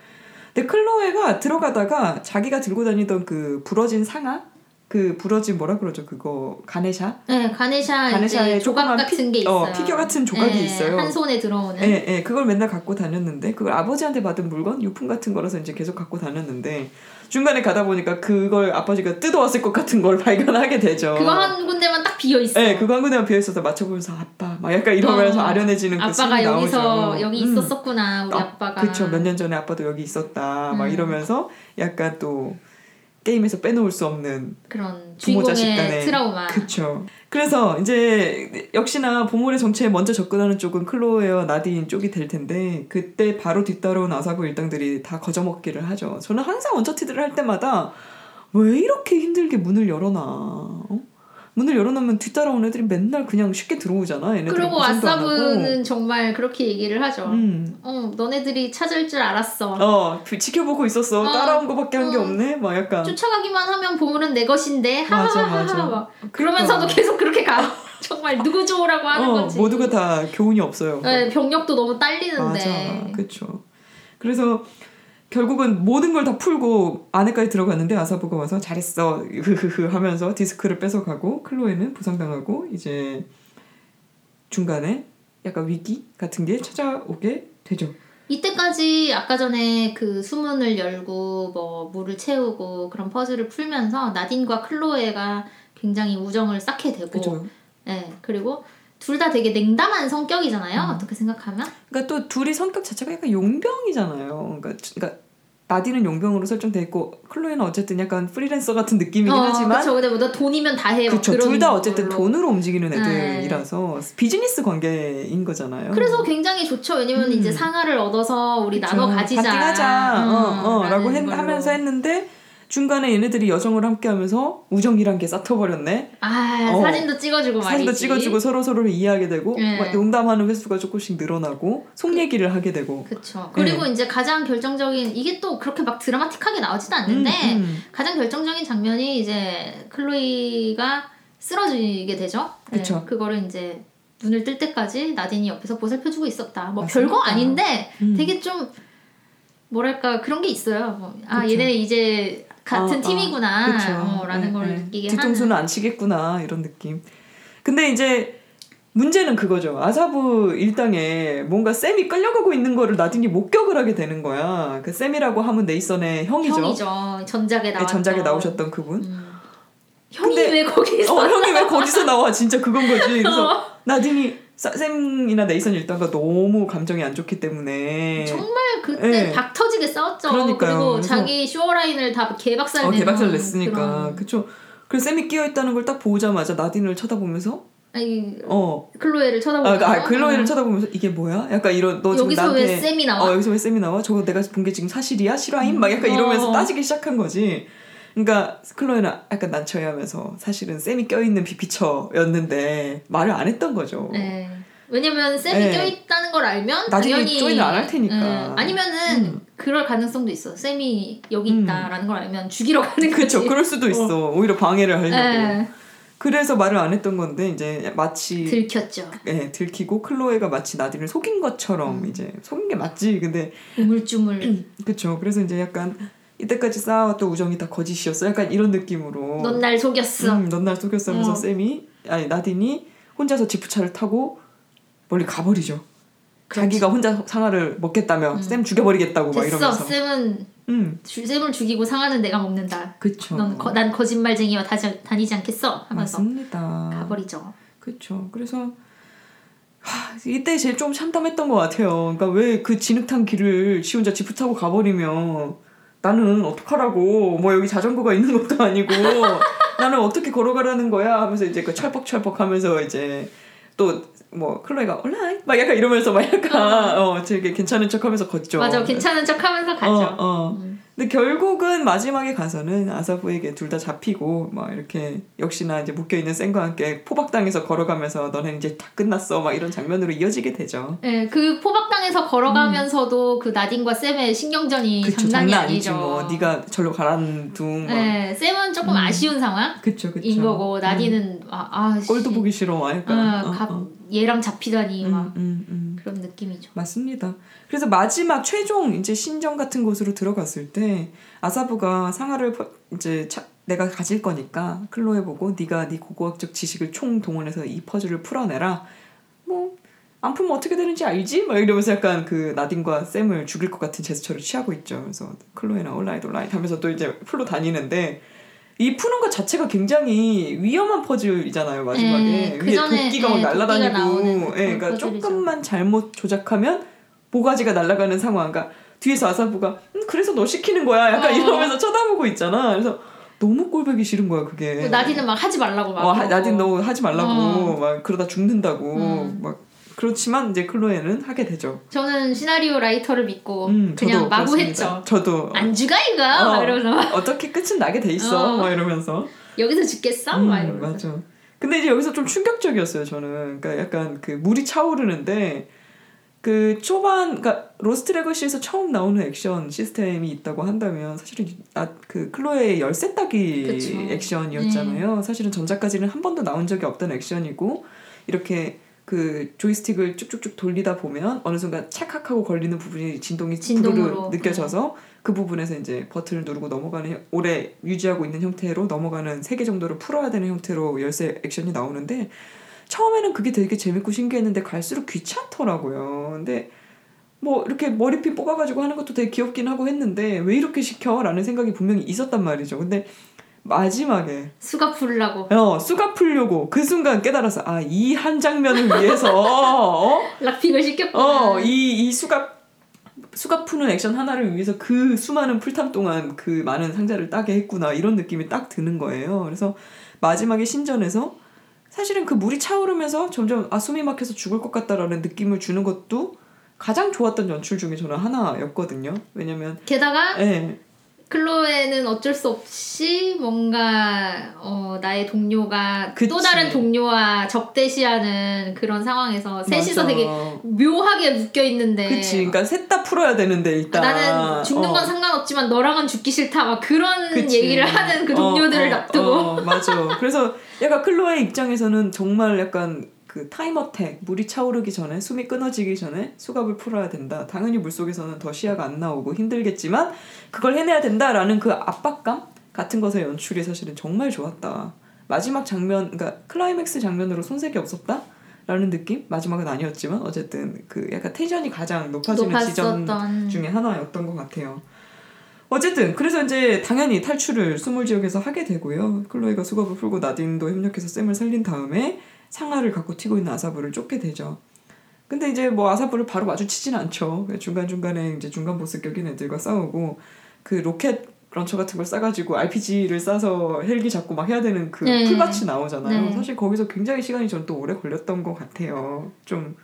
근데 클로에가 들어가다가 자기가 들고 다니던 그 부러진 상아 그 부러진 뭐라 그러죠 그거 가네샤 네, 가네샤 가네샤에 이제 조각 같은 피- 게 어, 있어요. 피겨 같은 조각이 네, 있어요. 한 손에 들어오는. 예, 예, 그걸 맨날 갖고 다녔는데 그걸 아버지한테 받은 물건 유품 같은 거라서 이제 계속 갖고 다녔는데 중간에 가다 보니까 그걸 아버지가 뜯어왔을 것 같은 걸 <laughs> 발견하게 되죠. 그거 한 군데만 딱 비어 있어. 네, 그거 한 군데만 비어 있어서 맞춰보면서 아빠 막 약간 이러면서 어, 아련해지는 그 아빠가 여기서 나오죠. 여기 음. 있었었구나 우리 아, 빠가 그쵸 몇년 전에 아빠도 여기 있었다 막 음. 이러면서 약간 또 게임에서 빼놓을 수 없는 그런 부모 자식 간의 트라우마. 그쵸 그래서 이제 역시나 보물의 정체에 먼저 접근하는 쪽은 클로에와 나딘 쪽이 될 텐데 그때 바로 뒤따라온 아사부 일당들이 다 거저먹기를 하죠 저는 항상 언처티드를 할 때마다 왜 이렇게 힘들게 문을 열어놔 어? 문을 열어놓으면 뒤따라온 애들이 맨날 그냥 쉽게 들어오잖아 얘네들 그리고. 아사부는 정말 그렇게 얘기를 하죠. 음. 어, 너네들이 찾을 줄 알았어. 어, 그 지켜보고 있었어. 어, 따라온 거밖에 한게 어. 없네. 막 약간. 쫓아가기만 하면 보물은 내 것인데. 맞아. 맞아. 막 그러면서도 계속 그렇게 가. <laughs> 정말 누구 좋으라고 하는 어, 거지. 모두가 다 교훈이 없어요. 네, 병력도 너무 딸리는데. 맞아, 그렇죠. 그래서 결국은 모든 걸 다 풀고 안에까지 들어갔는데 아사부가 와서 잘했어, 흐흐흐 하면서 디스크를 뺏어가고 클로에는 부상당하고 이제 중간에 약간 위기 같은 게 찾아오게 되죠. 이때까지 아까 전에 그 수문을 열고 뭐 물을 채우고 그런 퍼즐을 풀면서 나딘과 클로에가 굉장히 우정을 쌓게 되고 그죠. 네, 그리고 둘 다 되게 냉담한 성격이잖아요. 음. 어떻게 생각하면? 그러니까 또 둘이 성격 자체가 약간 용병이잖아요. 그러니까, 그러니까 나디는 용병으로 설정돼 있고 클로에는 어쨌든 약간 프리랜서 같은 느낌이긴 하지만 그렇죠. 근데 뭐너 돈이면 다 해. 막 그쵸. 그런 둘다 어쨌든 걸로. 돈으로 움직이는 네. 애들이라서 비즈니스 관계인 거잖아요. 그래서 굉장히 좋죠. 왜냐면 음. 이제 상하를 얻어서 우리 그쵸. 나눠 가지자. 파팅하자. 음, 어, 어, 라고 했-. 하면서 했는데 중간에 얘네들이 여정을 함께 하면서 우정이란 게 쌓여버렸네. 아 어. 사진도 찍어주고 말이지. 사진도 찍어주고 서로 서로를 이해하게 되고 네. 막 농담하는 횟수가 조금씩 늘어나고 속 얘기를 하게 되고. 그렇죠. 그리고 이제 가장 결정적인 이게 또 그렇게 막 드라마틱하게 나오지도 않는데 음, 음. 가장 결정적인 장면이 이제 클로이가 쓰러지게 되죠. 네, 그쵸. 그거를 이제 눈을 뜰 때까지 나딘이 옆에서 보살펴주고 있었다. 뭐 맞습니다. 별거 아닌데 음. 되게 좀 뭐랄까 그런 게 있어요. 뭐, 아 그쵸. 얘네 이제 같은 어, 어. 팀이구나. 어, 라는 네, 걸 네. 느끼게 뒤통수는 하는. 안 치겠구나 이런 느낌. 근데 이제 문제는 그거죠. 아사부 일당에 뭔가 쌤이 끌려가고 있는 거를 나딘이 목격을 하게 되는 거야. 그 쌤이라고 하면 네이선의 형이죠. 형이죠. 전작에 네, 나왔던. 전작에 나오셨던 그분. 음. 형이 근데- 왜 거기 있어? 어, 형이 왜 거기서 나와? 진짜 그건 거지. 그래서 <laughs> 어. 나딘이 사- 쌤이나 네이선 일당과 너무 감정이 안 좋기 때문에 정말 그때 네. 박 터지게 싸웠죠. 그러니까요. 그리고 자기 쇼라인을 다 개박살 어, 개박살 냈으니까 그쵸. 그래서 쌤이 끼어 있다는 걸 딱 보자마자 나딘을 쳐다보면서 아니 어 클로에를 아, 쳐다보고 아 클로이를 쳐다보면서 이게 뭐야? 약간 이런 너 지금 여기서 나한테 왜 쌤이 나와? 어 여기서 왜 쌤이 나와? 저거 내가 본 게 지금 사실이야? 실화임? 막 약간 이러면서 어. 따지기 시작한 거지. 그러니까 클로이는 약간 난처해하면서 사실은 쌤이 껴있는 비피처였는데 말을 안 했던 거죠. 네. 왜냐면 쌤이 네. 껴있다는 걸 알면 나중에 당연히 조인을 안 할 테니까. 네. 아니면은 음. 그럴 가능성도 있어. 쌤이 여기 음. 있다라는 걸 알면 죽이러 가는 거지. 그렇죠. 그럴 수도 있어. 오히려 방해를 하려고. 네. 그래서 말을 안 했던 건데 이제 마치 들켰죠. 예, 들키고 클로에가 마치 나딘을 속인 것처럼 음. 이제 속인 게 맞지. 근데 우물쭈물. <clears throat> 그쵸. 그래서 이제 약간 이때까지 쌓아왔던 우정이 다 거짓이었어. 약간 이런 느낌으로. 넌 날 속였어. 음, 넌날 속였어 하면서 어. 쌤이 아니 나딘이 혼자서 지프차를 타고 멀리 가버리죠. 그렇지. 자기가 혼자 상아를 먹겠다며 음. 쌤 죽여버리겠다고 막 됐어. 이러면서. 쌤은 음, 주- 쌤을 죽이고 상하는 내가 먹는다. 거, 난 거짓말쟁이와 다지, 다니지 않겠어 하면서 맞습니다. 가버리죠. 그쵸. 그래서 하, 이때 제일 좀 참담했던 것 같아요. 그러니까 왜 그 진흙탕 길을 지 혼자 지프 타고 가버리면 나는 어떡하라고 뭐 여기 자전거가 있는 것도 아니고 나는 어떻게 걸어가라는 거야 하면서 이제 그 철퍽철퍽 하면서 이제 또 뭐 클로이가 온라인 막 약간 이러면서 막 약간 어, 되게 괜찮은 척하면서 걷죠. 맞아, 괜찮은 척하면서 가죠. 어, 어. 음. 근데 결국은 마지막에 가서는 아사부에게 둘 다 잡히고 막 이렇게 역시나 이제 묶여 있는 쌩과 함께 포박당해서 걸어가면서 너는 이제 다 끝났어 막 이런 장면으로 이어지게 되죠. 네, 그 포박당에서 걸어가면서도 그 나딘과 sem의 신경전이 그쵸 장난이 장난 아니죠. 뭐 네가 절로 가라는 둥. 막. 네, sem은 조금 아쉬운 상황인 그쵸 그쵸. 거고 나딘은 아, 아 씨. 꼴도 보기 싫어 막 약간. 아, 어, 갑- 어. 얘랑 잡히다니 막 음, 음, 음. 그런 느낌이죠. 맞습니다. 그래서 마지막 최종 이제 신전 같은 곳으로 들어갔을 때 아사부가 상하를 퍼- 이제 차- 내가 가질 거니까 클로에 보고 네가 네 고고학적 지식을 총 동원해서 이 퍼즐을 풀어내라. 뭐 안 풀면 어떻게 되는지 알지? 막 이러면서 약간 그 나딘과 샘을 죽일 것 같은 제스처를 취하고 있죠. 그래서 클로에나 alright alright 하면서 또 이제 풀러 다니는데 이 푸는 것 자체가 굉장히 위험한 퍼즐이잖아요 마지막에 네, 그 위에 전에, 도끼가 막 네, 날아다니고 그 예, 그러니까. 조금만 잘못 조작하면 모가지가 날아가는 상황 그러니까 뒤에서 아사부가 음, 그래서 너 시키는 거야 약간 어. 이러면서 쳐다보고 있잖아 그래서 너무 꼴보기 싫은 거야 그게 나딘은 막 하지 말라고 막 어, 하-. 나딘 너 하지 말라고 어. 막 그러다 죽는다고 음. 막 그렇지만 이제 클로에는 하게 되죠 저는 시나리오 writer를 믿고 음, 그냥 마구 했죠. 그렇습니다. 저도 안 죽어 이거 막 어. 이러면서 어떻게 끝은 나게 돼 있어 어. 막 이러면서 여기서 죽겠어 음, 막 이러면서 맞아. 근데 이제 여기서 좀 충격적이었어요, 저는. 그러니까 약간 그 물이 차오르는데 그 초반 그러니까 로스트 레거시에서 처음 나오는 액션 시스템이 있다고 한다면 사실은 아, 그 클로에의 열쇠 따기 그쵸. 네. 액션이었잖아요. 사실은 전작까지는 한 번도 나온 적이 없던 액션이고 이렇게 그 조이스틱을 쭉쭉쭉 돌리다 보면 어느 순간 찰칵하고 걸리는 부분이 진동이 진동으로. 느껴져서 그 부분에서 이제 버튼을 누르고 넘어가는 형- 오래 유지하고 있는 형태로 넘어가는 세 개 정도를 풀어야 되는 형태로 열쇠 액션이 나오는데 처음에는 그게 되게 재밌고 신기했는데 갈수록 귀찮더라고요. 근데 뭐 이렇게 머리핀 뽑아가지고 하는 것도 되게 귀엽긴 하고 했는데 왜 이렇게 시켜 라는 생각이 분명히 있었단 말이죠. 근데 마지막에 수갑 풀라고 어 수가 풀려고 그 순간 깨달아서 아 이 한 장면을 위해서 어? 락픽을 시켰구나 어, 이, 이 수갑, 수갑 푸는 액션 하나를 위해서 그 수많은 풀탐 동안 그 많은 상자를 따게 했구나. 이런 느낌이 딱 드는 거예요. 그래서 마지막에 신전에서 사실은 그 물이 차오르면서 점점 아, 숨이 막혀서 죽을 것 같다라는 느낌을 주는 것도 가장 좋았던 연출 중에 저는 하나였거든요. 왜냐면, 게다가 예. 클로에는 어쩔 수 없이 뭔가 어, 나의 동료가 그치. 또 다른 동료와 적대시하는 그런 상황에서 셋이서 맞아. 되게 묘하게 묶여 있는데 그치. 그러니까 셋 다 풀어야 되는데, 일단. 나는 죽는 어. 건 상관없지만 너랑은 죽기 싫다 막 그런 그치. 얘기를 하는 그 동료들을 어, 어, 놔두고 어, 맞아. 그래서 약간 <laughs> 클로의 입장에서는 정말 약간 그 time attack 물이 차오르기 전에 숨이 끊어지기 전에 수갑을 풀어야 된다. 당연히 물 속에서는 더 시야가 안 나오고 힘들겠지만 그걸 해내야 된다라는 그 압박감 같은 것의 연출이 사실은 정말 좋았다. 마지막 장면, 그러니까 클라이맥스 장면으로 손색이 없었다. 라는 느낌? 마지막은 아니었지만 어쨌든 그 약간 tension이 가장 높아지는 지점 높았었던 중에 하나였던 것 같아요. 어쨌든 그래서 이제 당연히 탈출을 수몰 지역에서 하게 되고요. 클로에가 수갑을 풀고 나딘도 협력해서 쌤을 살린 다음에 상아를 갖고 튀고 있는 아사부를 쫓게 되죠. 근데 이제 뭐 아사부를 바로 마주치진 않죠. 중간 중간에 이제 중간 보스 격인 애들과 싸우고 그 로켓 런처 같은 걸 싸가지고 RPG를 싸서 헬기 잡고 막 해야 되는 그 네. 풀밭이 나오잖아요. 네. 사실 거기서 굉장히 시간이 전또 오래 걸렸던 것 같아요. 좀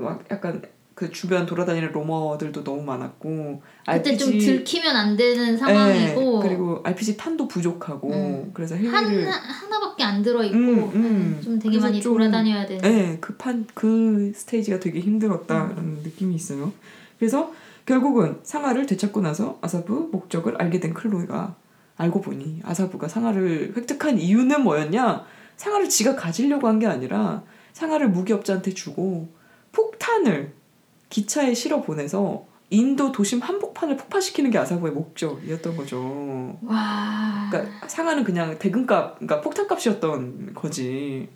막 약간 그 주변 돌아다니는 로머들도 너무 많았고 그때 좀 RPG 들키면 안 되는 상황이고 네, 그리고 RPG 탄도 부족하고 음. 그래서 한 헬기를 하나밖에 안 들어 있고 음, 음. 좀 되게 많이 좀- 돌아다녀야 되는 네, 그판 그 스테이지가 되게 힘들었다라는 음. 느낌이 있어요. 그래서 결국은 상아를 되찾고 나서 아사부 목적을 알게 된 클로이가 알고 보니 아사부가 상아를 획득한 이유는 뭐였냐? 상아를 지가 가지려고 한 게 아니라 상아를 무기업자한테 주고 폭탄을 기차에 실어 보내서 인도 도심 한복판을 폭파시키는 게 아사부의 목적이었던 거죠. 와 그러니까 상하는 그냥 대금값, 그러니까 폭탄값이었던 거지.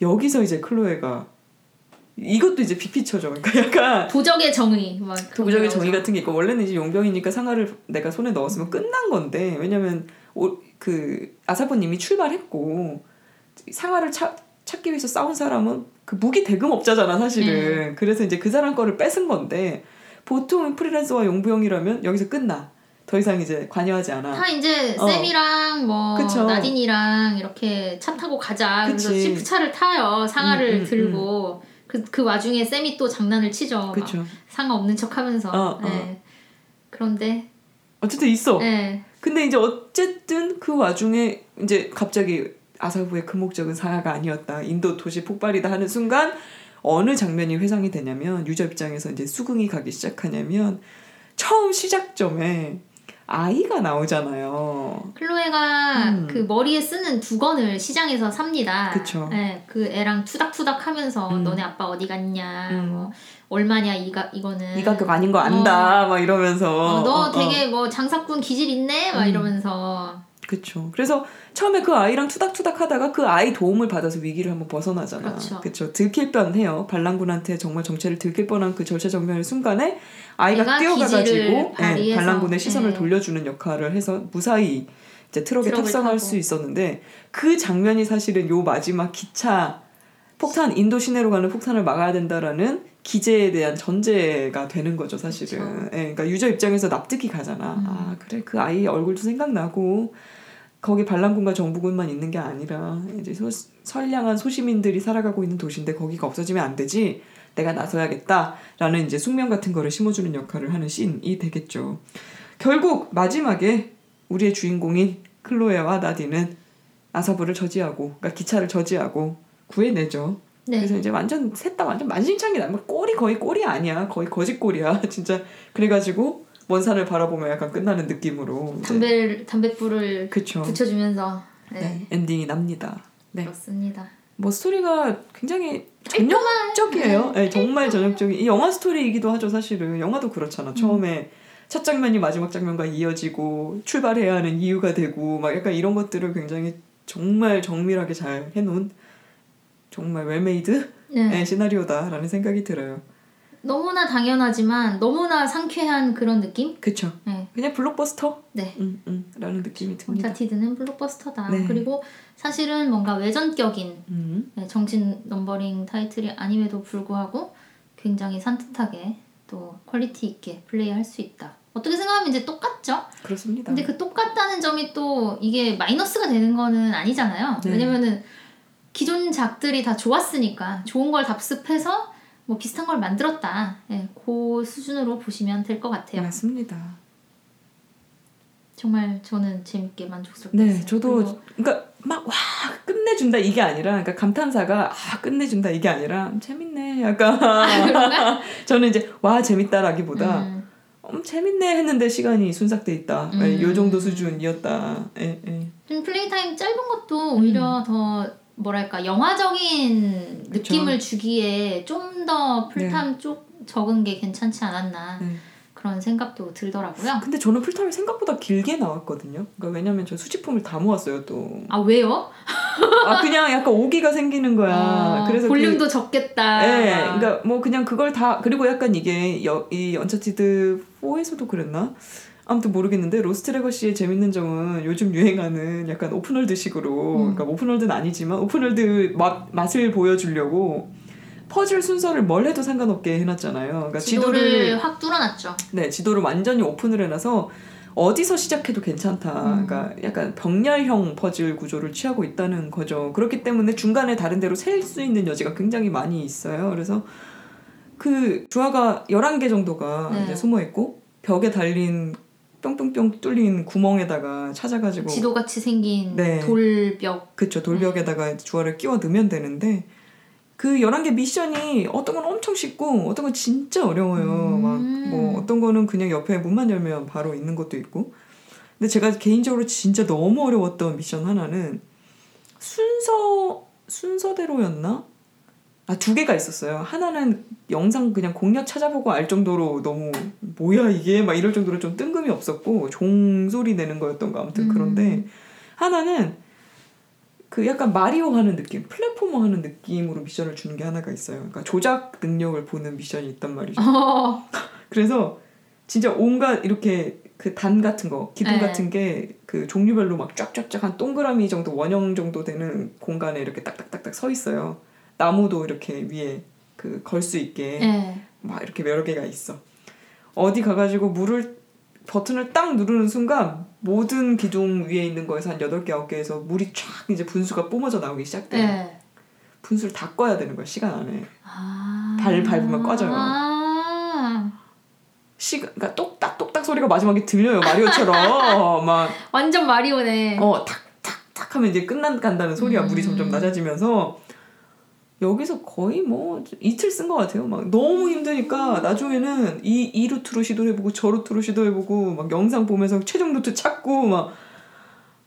여기서 이제 클로에가 이것도 이제 빅피처죠. 그러니까 약간 도적의 정의 막 도적의 정의 거 같은 게 있고 원래는 이제 용병이니까 상하를 내가 손에 넣었으면 끝난 건데 왜냐면 오, 그 아사부님이 출발했고 상하를 차, 찾기 위해서 싸운 사람은 그 무기 대금업자잖아 사실은. 네. 그래서 이제 그 사람 거를 뺏은 건데 보통 프리랜서와 용병이라면 여기서 끝나. 더더 이상 이제 관여하지 않아. 다 이제 어. 쌤이랑 뭐 그쵸. 나딘이랑 이렇게 차 타고 가자. 그래서. 시프차를 타요. 상아를 음, 음, 들고 그, 그 와중에 쌤이 또 장난을 치죠. 상아 없는 척하면서. 어, 어. 네. 그런데 어쨌든 있어. 네. 근데 이제 어쨌든 그 와중에 이제 갑자기 아사부의 그 목적은 상하가 아니었다. 인도 도시 폭발이다 하는 순간 어느 장면이 회상이 되냐면 유저 입장에서 이제 수긍이 가기 시작하냐면 처음 시작점에 아이가 나오잖아요. 클로에가 음. 그 머리에 쓰는 두건을 시장에서 삽니다. 그쵸. 네, 그 애랑 투닥투닥 하면서 음. 너네 아빠 어디 갔냐, 음. 뭐 얼마냐 이가 이거는. 이 가격 아닌 거 안다 막 이러면서 어, 너 어, 어. 되게 뭐 장사꾼 기질 있네, 막 음. 이러면서. 그쵸. 그래서 처음에 그 아이랑 투닥투닥 하다가 그 아이 도움을 받아서 위기를 한번 벗어나잖아. 그렇죠. 그쵸. 들킬 뻔해요. 반란군한테 정말 정체를 들킬 뻔한 그 절체정명의 순간에 아이가 뛰어가가지고 발휘해서, 반란군의 시선을 네. 돌려주는 역할을 해서 무사히 이제 트럭에 탑승할 타고. 수 있었는데 그 장면이 사실은 요 마지막 기차 폭탄 인도 시내로 가는 폭탄을 막아야 된다라는 기재에 대한 전제가 되는 거죠 사실은. 그쵸. 예, 그러니까 유저 입장에서 납득이 가잖아. 음. 아 그래 그 아이 얼굴도 생각나고 거기 반란군과 정부군만 있는 게 아니라 이제 소, 선량한 소시민들이 살아가고 있는 도시인데 거기가 없어지면 안 되지. 내가 나서야겠다라는 이제 숙명 같은 거를 심어주는 역할을 하는 씬이 되겠죠. 결국 마지막에 우리의 주인공인 클로에와 나디는 아사부를 저지하고 그러니까 기차를 저지하고 구해내죠. 네. 그래서 이제 완전 셋 다 완전 만신창이 나면 꼴이 거의 꼴이 아니야. 거의 거짓 꼴이야. <laughs> 진짜 그래가지고 먼 산을 바라보면 약간 끝나는 느낌으로 담배를 담뱃불을 그쵸. 붙여주면서. 네. 네, 엔딩이 납니다. 네. 그렇습니다. 뭐 스토리가 굉장히 전형적이에요. 네, 정말 전형적인 이 영화 스토리이기도 하죠. 사실은 영화도 그렇잖아. 처음에 첫 장면이 마지막 장면과 이어지고 출발해야 하는 이유가 되고 막 약간 이런 것들을 굉장히 정말 정밀하게 잘 해놓은 정말 well-made 네. 의 시나리오다라는 생각이 들어요. 너무나 당연하지만 너무나 상쾌한 그런 느낌? 그쵸? 네. 그냥 블록버스터? 네. 음, 음, 라는 느낌이 듭니다. 언차티드는 블록버스터다. 네. 그리고 사실은 뭔가 외전격인 음, 네, 정식 numbering 타이틀이 아님에도 불구하고 굉장히 산뜻하게 또 quality 있게 플레이할 수 있다. 어떻게 생각하면 이제 똑같죠? 그렇습니다. 근데 그 똑같다는 점이 또 이게 마이너스가 되는 거는 아니잖아요. 네. 왜냐면은 기존 작들이 다 좋았으니까 좋은 걸 답습해서 뭐 비슷한 걸 만들었다. 예, 그 수준으로 보시면 될 것 같아요. 맞습니다. 정말 저는 재밌게 만족스럽게 네, 저도 그러니까 막 와 끝내준다 이게 아니라 그러니까 감탄사가 아 끝내준다 이게 아니라 재밌네 약간 그런가? <laughs> 저는 이제 와 재밌다라기보다 음, 음, 재밌네 했는데 시간이 순삭돼 있다 음. 네, 요 정도 수준이었다 예, 예. 좀 play time 짧은 것도 오히려 더 뭐랄까 영화적인 음. 그쵸. 느낌을 주기에 좀더 네. 플타임 쪽 적은 게 괜찮지 않았나 네. 그런 생각도 들더라고요. 근데 저는 플타임이 생각보다 길게 나왔거든요 그러니까 왜냐면 저 수집품을 다 모았어요 또 아 왜요? 그냥 약간 오기가 생기는 거야 어, 그래서 그- 볼륨도 적겠다. 예, 그러니까 뭐 그냥 그걸 다 그리고 약간 이게 여, 이 언차티드 4에서도 그랬나? 아무튼 모르겠는데 로스트 레거시의 재밌는 점은 요즘 유행하는 약간 open world식으로 음. 그러니까 open world는 아니지만 open world 맛 맛을 보여주려고 퍼즐 순서를 뭘 해도 상관없게 해놨잖아요. 그러니까 지도를, 지도를 확 뚫어놨죠. 네 지도를 완전히 오픈을 해놔서 어디서 시작해도 괜찮다. 음. 그러니까 약간 병렬형 퍼즐 구조를 취하고 있다는 거죠. 그렇기 때문에 중간에 다른 데로 셀 수 있는 여지가 굉장히 많이 있어요. 그래서 그 주화가 11개 정도가 네. 이제 숨어 있고 벽에 달린 뿅뿅뿅 뚫린 구멍에다가 찾아가지고 지도같이 생긴 네. 돌벽. 그쵸 돌벽에다가 주화를 끼워 넣으면 되는데 그 11개 미션이 어떤 건 엄청 쉽고 어떤 건 진짜 어려워요. 음. 막뭐 어떤 거는 그냥 옆에 문만 열면 바로 있는 것도 있고. 근데 제가 개인적으로 진짜 너무 어려웠던 미션 하나는 순서 순서대로였나? 아 두 개가 있었어요. 하나는 영상 그냥 공략 찾아보고 알 정도로 너무 뭐야 이게 막 이럴 정도로 좀 뜬금이 없었고 종소리 내는 거였던 거 아무튼 음. 그런데 하나는 그 약간 마리오 하는 느낌, 플랫포머 하는 느낌으로 미션을 주는 게 하나가 있어요. 그러니까 조작 능력을 보는 미션이 있단 말이죠. 어, <laughs> 그래서 진짜 온갖 이렇게 그 단 같은 거, 기둥 네. 같은 게 그 종류별로 막 쫙쫙쫙 한 동그라미 정도 원형 정도 되는 공간에 이렇게 딱딱딱딱 서 있어요. 나무도 이렇게 위에 그 걸 수 있게 네. 막 이렇게 여러 개가 있어. 어디 가가지고 물을 버튼을 딱 누르는 순간 모든 기둥 위에 있는 거에서 한 8개, 9개에서 물이 쫙 이제 분수가 뿜어져 나오기 시작돼. 네. 분수를 다 꺼야 되는 거야, 시간 안에. 아. 발 밟으면 꺼져요. 아. 시간, 그러니까 똑딱 똑딱 소리가 마지막에 들려요, 마리오처럼. <laughs> 막, 완전 마리오네. 어, 탁, 탁, 탁 하면 이제 끝난다는 소리가 음. 물이 점점 낮아지면서 여기서 거의 뭐 이틀 쓴 것 같아요. 막 너무 힘드니까 나중에는 이, 이 루트로 시도해보고 저 루트로 시도해보고 막 영상 보면서 최종 루트 찾고 막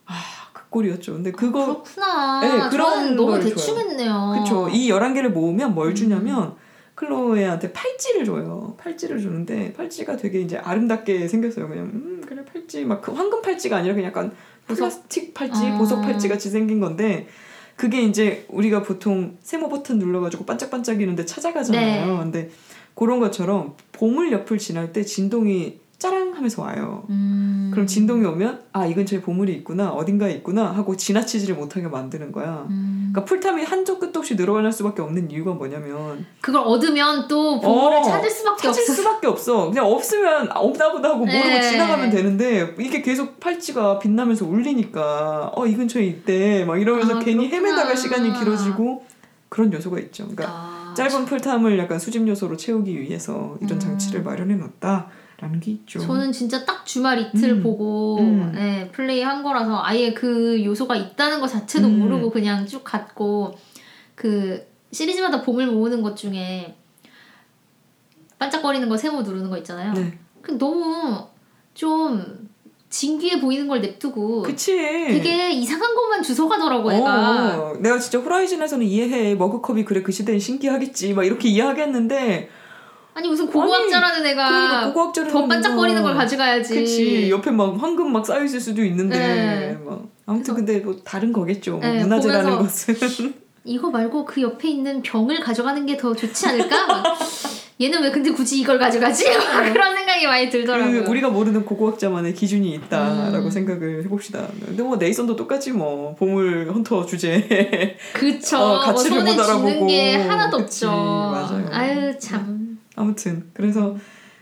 아, 그 꼴이었죠. 근데 그거 그렇구나. 네, 그런 너무 걸 대충 좋아해요. 했네요. 그쵸. 이 11개를 모으면 뭘 음. 주냐면 클로에한테 팔찌를 줘요. 팔찌를 주는데 팔찌가 되게 이제 아름답게 생겼어요. 그냥 음 그래 팔찌 막 그 황금 팔찌가 아니라 그냥 약간? 플라스틱 팔찌, 아. 보석 팔찌 같이 생긴 건데 그게 이제 우리가 보통 세모 버튼 눌러가지고 반짝반짝이는데 찾아가잖아요. 네. 근데 그런 것처럼 보물 옆을 지날 때 진동이 짜랑 하면서 와요. 음. 그럼 진동이 오면 아 이 근처에 보물이 있구나 어딘가에 있구나 하고 지나치지를 못하게 만드는 거야. 음. 그러니까 풀탐이 한도 끝도 없이 늘어날 수밖에 없는 이유가 뭐냐면 그걸 얻으면 또 보물을 어, 찾을 수밖에 찾을 없어. 수밖에 없어. 그냥 없으면 아, 없나 보다 하고 모르고 네. 지나가면 되는데 이게 계속 팔찌가 빛나면서 울리니까 어 이 근처에 있대 막 이러면서 아, 괜히 그렇구나. 헤매다가 시간이 길어지고 그런 요소가 있죠. 그러니까 아, 짧은 풀탐을 약간 수집 요소로 채우기 위해서 이런 음. 장치를 마련해 놨다 있죠. 저는 진짜 딱 주말 이틀 음. 보고 음. 예, 플레이 한 거라서 아예 그 요소가 있다는 것 자체도 음. 모르고 그냥 쭉 갔고 그 시리즈마다 보물 모으는 것 중에 반짝거리는 거 세모 누르는 거 있잖아요. 네. 그 너무 좀 진귀해 보이는 걸 냅두고 그치. 되게 이상한 것만 주워가더라고 얘가. 어, 내가 진짜 호라이즌에서는 이해해. 머그컵이 그래 그 시대엔 신기하겠지. 막 이렇게 이해하겠는데 아니 무슨 고고학자라는 애가 그러니까 고고학자를 더 반짝거리는 걸 가져가야지. 그치 옆에 막 황금 막 쌓여 있을 수도 있는데 네. 막 아무튼 근데 뭐 다른 거겠죠. 뭐 네, 문화재라는 것은 <laughs> 이거 말고 그 옆에 있는 병을 가져가는 게 더 좋지 않을까? 막 얘는 왜 근데 굳이 이걸 가져가지? <laughs> 막 그런 생각이 많이 들더라고요. 그 우리가 모르는 고고학자만의 기준이 있다라고 음. 생각을 해봅시다. 근데 뭐 네이선도 똑같지 뭐 보물 헌터 주제 그쵸. 어, 뭐 가치를 손에 못 알아보고. 게 하나도 그치, 없죠. 맞아요. 아유 참. 아무튼 그래서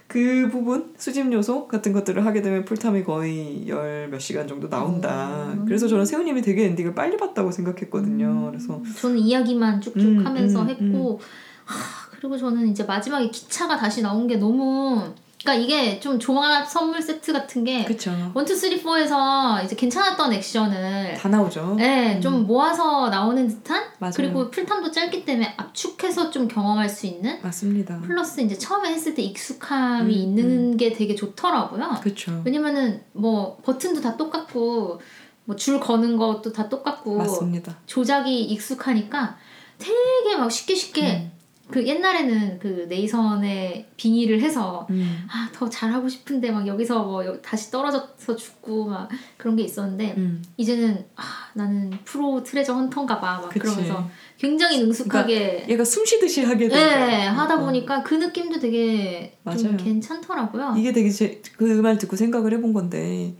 그 부분 수집 요소 같은 것들을 하게 되면 플탐이 거의 열 몇 시간 정도 나온다. 음. 그래서 저는 세훈님이 되게 엔딩을 빨리 봤다고 생각했거든요. 그래서 저는 이야기만 쭉쭉 음, 하면서 음, 했고 하, 그리고 저는 이제 마지막에 기차가 다시 나온 게 너무 그러니까 이게 좀 종합 선물 세트 같은 게 그쵸. one two three four에서 이제 괜찮았던 액션을 다 나오죠. 네, 좀 모아서 나오는 듯한 음. 맞아요. 그리고 플탐도 짧기 때문에 압축해서 좀 경험할 수 있는 맞습니다. 플러스 이제 처음에 했을 때 익숙함이 음, 있는 게 되게 좋더라고요. 그렇죠. 왜냐면은 뭐 버튼도 다 똑같고 뭐 줄 거는 것도 다 똑같고 맞습니다. 조작이 익숙하니까 되게 막 쉽게 쉽게 음. 그 옛날에는 그 네이선에 빙의를 해서 음. 아더 잘하고 싶은데 막 여기서 뭐 여- 다시 떨어져서 죽고 막 그런 게 있었는데 음. 이제는 아 나는 프로 트레저 헌터인가 봐 막 그치. 그러면서 굉장히 능숙하게 얘가 숨 쉬듯이 하게 되죠. 네, 하다 어. 보니까 그 느낌도 되게 좀 맞아요. 괜찮더라고요. 이게 되게 그 말 듣고 생각을 해본 건데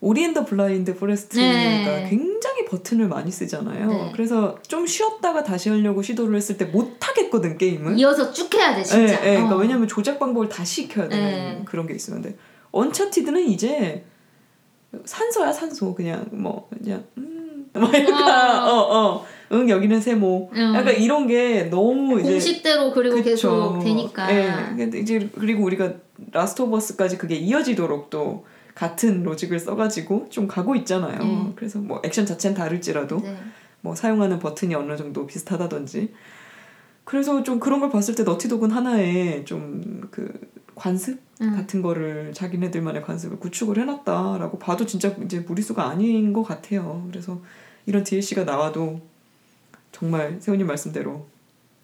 오리 앤 더 블라인드 포레스트가 네. 굉장히 버튼을 많이 쓰잖아요. 네. 그래서 좀 쉬었다가 다시 하려고 시도를 했을 때 못 하겠거든 게임을. 이어서 쭉 해야 돼 예, 진짜. 예, 그러니까 어. 왜냐면 조작 방법을 다시 익혀야 되는 네. 그런 게 있었는데 언차티드는 이제 산소야 산소 그냥 뭐 그냥 음 막 약간 어. 어 어 응 여기는 세모 어. 약간 이런 게 너무 이제 공식대로 그리고 그쵸. 계속 되니까. 예. 이제 그리고 우리가 라스트 오브 어스까지 그게 이어지도록 또 같은 로직을 써가지고 좀 가고 있잖아요. 음. 그래서 뭐 액션 자체는 다를지라도 네. 뭐 사용하는 버튼이 어느 정도 비슷하다든지. 그래서 좀 그런 걸 봤을 때 너티독은 하나의 좀 그 관습 음. 같은 거를 자기네들만의 관습을 구축을 해놨다라고 봐도 진짜 이제 무리수가 아닌 것 같아요. 그래서 이런 DLC가 나와도 정말 세훈님 말씀대로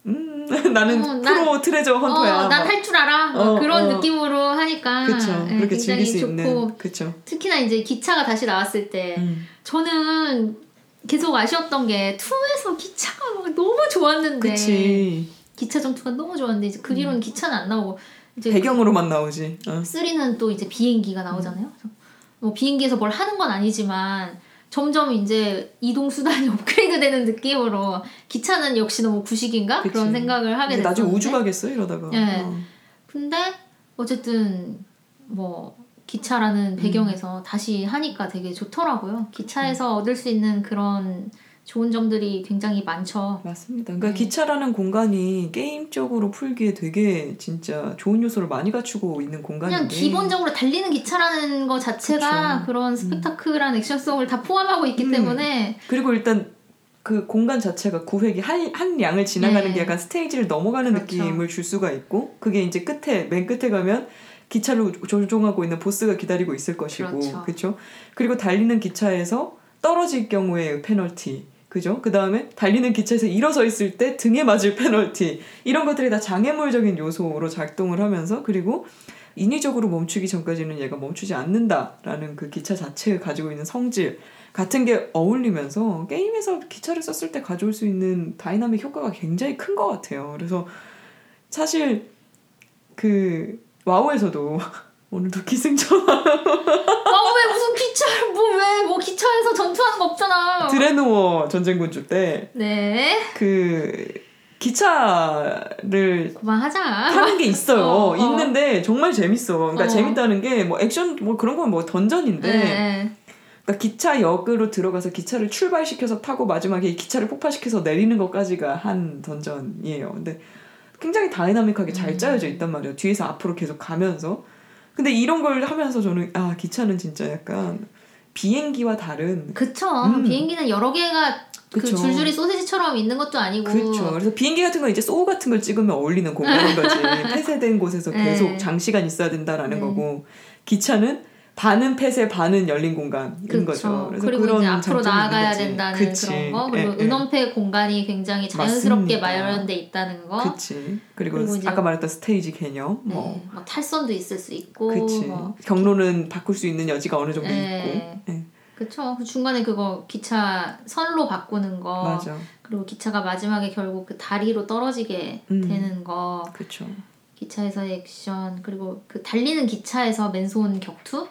음 <laughs> 나는 어, 난- 프로 트레저 헌터야. 어, 난할 줄 알아. 뭐 어, 그런 어. 느낌으로 하니까 그쵸 예, 그렇게 굉장히 즐길 수 좋고 있는 그쵸. 특히나 이제 기차가 다시 나왔을 때 음. 저는 계속 아쉬웠던 게 2에서 기차가 막 너무 좋았는데 그치 기차 전투가 너무 좋았는데 이제 그 뒤로는 기차는 안 나오고 이제 배경으로만 나오지. 어. 3는 또 이제 비행기가 나오잖아요. 그래서 뭐 비행기에서 뭘 하는 건 아니지만 점점 이제 이동 수단이 <laughs> 업그레이드 되는 느낌으로 기차는 역시 너무 구식인가 그치. 그런 생각을 하게 됐었는데 나중에 우주 가겠어 이러다가. 네. 어. 근데 어쨌든 뭐 기차라는 배경에서 다시 하니까 되게 좋더라고요. 기차에서 얻을 수 있는 그런 좋은 점들이 굉장히 많죠. 맞습니다. 그러니까 네. 기차라는 공간이 게임적으로 풀기에 되게 진짜 좋은 요소를 많이 갖추고 있는 공간인데 그냥 기본적으로 달리는 기차라는 거 자체가 그쵸. 그런 스펙타클한 액션성을 다 포함하고 있기 음. 때문에 그리고 일단 그 공간 자체가 구획이 한, 한 양을 지나가는 네. 게 약간 스테이지를 넘어가는 그렇죠. 느낌을 줄 수가 있고 그게 이제 끝에 맨 끝에 가면 기차를 조종하고 있는 보스가 기다리고 있을 것이고 그렇죠. 그렇죠. 그리고 달리는 기차에서 떨어질 경우에 페널티 그죠? 그 다음에 달리는 기차에서 일어서 있을 때 등에 맞을 페널티 이런 것들이 다 장애물적인 요소로 작동을 하면서 그리고 인위적으로 멈추기 전까지는 얘가 멈추지 않는다라는 그 기차 자체가 가지고 있는 성질 같은 게 어울리면서 게임에서 기차를 썼을 때 가져올 수 있는 다이나믹 효과가 굉장히 큰 것 같아요. 그래서 사실 그 와우에서도 오늘도 기승전 <laughs> 아 왜 무슨 기차를 뭐왜뭐 기차에서 전투하는 거 없잖아. 드레노어 전쟁군주 때 네 그 기차를 그만하자. 타는 게 있어요. <laughs> 어, 어. 있는데 정말 재밌어. 그러니까 어. 재밌다는 게 뭐 액션 뭐 그런 건 뭐 던전인데 네. 그러니까 기차역으로 들어가서 기차를 출발시켜서 타고 마지막에 이 기차를 폭파시켜서 내리는 것까지가 한 던전이에요. 근데 굉장히 다이나믹하게 잘 음. 짜여져 있단 말이에요. 뒤에서 앞으로 계속 가면서. 근데 이런 걸 하면서 저는 아 기차는 진짜 약간 비행기와 다른 그쵸. 음. 비행기는 여러 개가 그 그쵸. 줄줄이 소세지처럼 있는 것도 아니고. 그렇죠. 그래서 비행기 같은 건 이제 소우 같은 걸 찍으면 어울리는 공간인 거지. <laughs> 폐쇄된 곳에서 네. 계속 장시간 있어야 된다라는 네. 거고 기차는 반은 폐쇄 반은 열린 공간인 그쵸. 거죠. 그래서 그리고 그런 이제 앞으로 나아가야. 된다는 그치. 그런 거 그리고 예, 예. 은원패 공간이 굉장히 자연스럽게 맞습니다. 마련돼 있다는 거. 그치. 그리고, 그리고 아까 말했던 스테이지 개념. 네, 뭐. 뭐 탈선도 있을 수 있고. 뭐. 경로는 바꿀 수 있는 여지가 어느 정도 네. 있고. 예, 그쵸. 그 중간에 그거 기차 선로 바꾸는 거. 맞아. 그리고 기차가 마지막에 결국 그 다리로 떨어지게 음. 되는 거. 그쵸. 기차에서의 액션 그리고 그 달리는 기차에서 맨손 격투.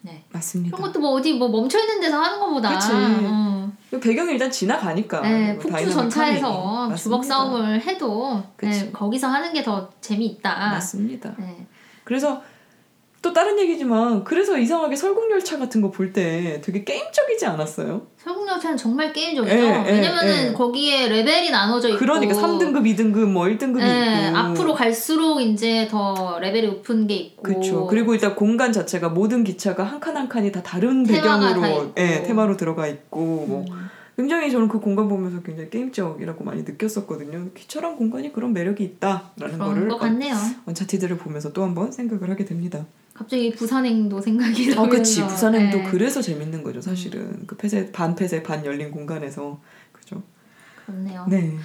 네. 맞습니다. 그런 것도 뭐 어디 뭐 멈춰 있는 데서 하는 것보다. 그치. 어. 배경이 일단 지나가니까. 네, 뭐 다이나믹하니. 전차에서 주먹. 싸움을 해도 네. 거기서 하는 게 더 재미있다. 맞습니다. 네. 그래서 또 다른 얘기지만 그래서 이상하게 설국열차 같은 거 볼 때 되게 게임적이지 않았어요? 설국열차는 정말 게임적이죠. 예, 예, 왜냐면은 예. 거기에 레벨이 나눠져 있고. 그러니까 3등급, 2등급, 뭐 1등급이 예, 있고. 앞으로 갈수록 이제 더 레벨이 높은 게 있고. 그렇죠. 그리고 일단 공간 자체가 모든 기차가 한 칸 한 칸이 다 다른 배경으로. 예, 테마로 들어가 있고 뭐 음. 굉장히 저는 그 공간 보면서 굉장히 게임적이라고 많이 느꼈었거든요. 기차란 공간이 그런 매력이 있다라는 거를 것 같네요. 언차티드를 보면서 또 한번 생각을 하게 됩니다. 갑자기 부산행도 생각이 나면서. 어, 그치. 부산행도 네, 그래서 재밌는 거죠, 사실은. 그 폐쇄, 반 폐쇄, 반 열린 공간에서. 그죠. 그렇네요. 네.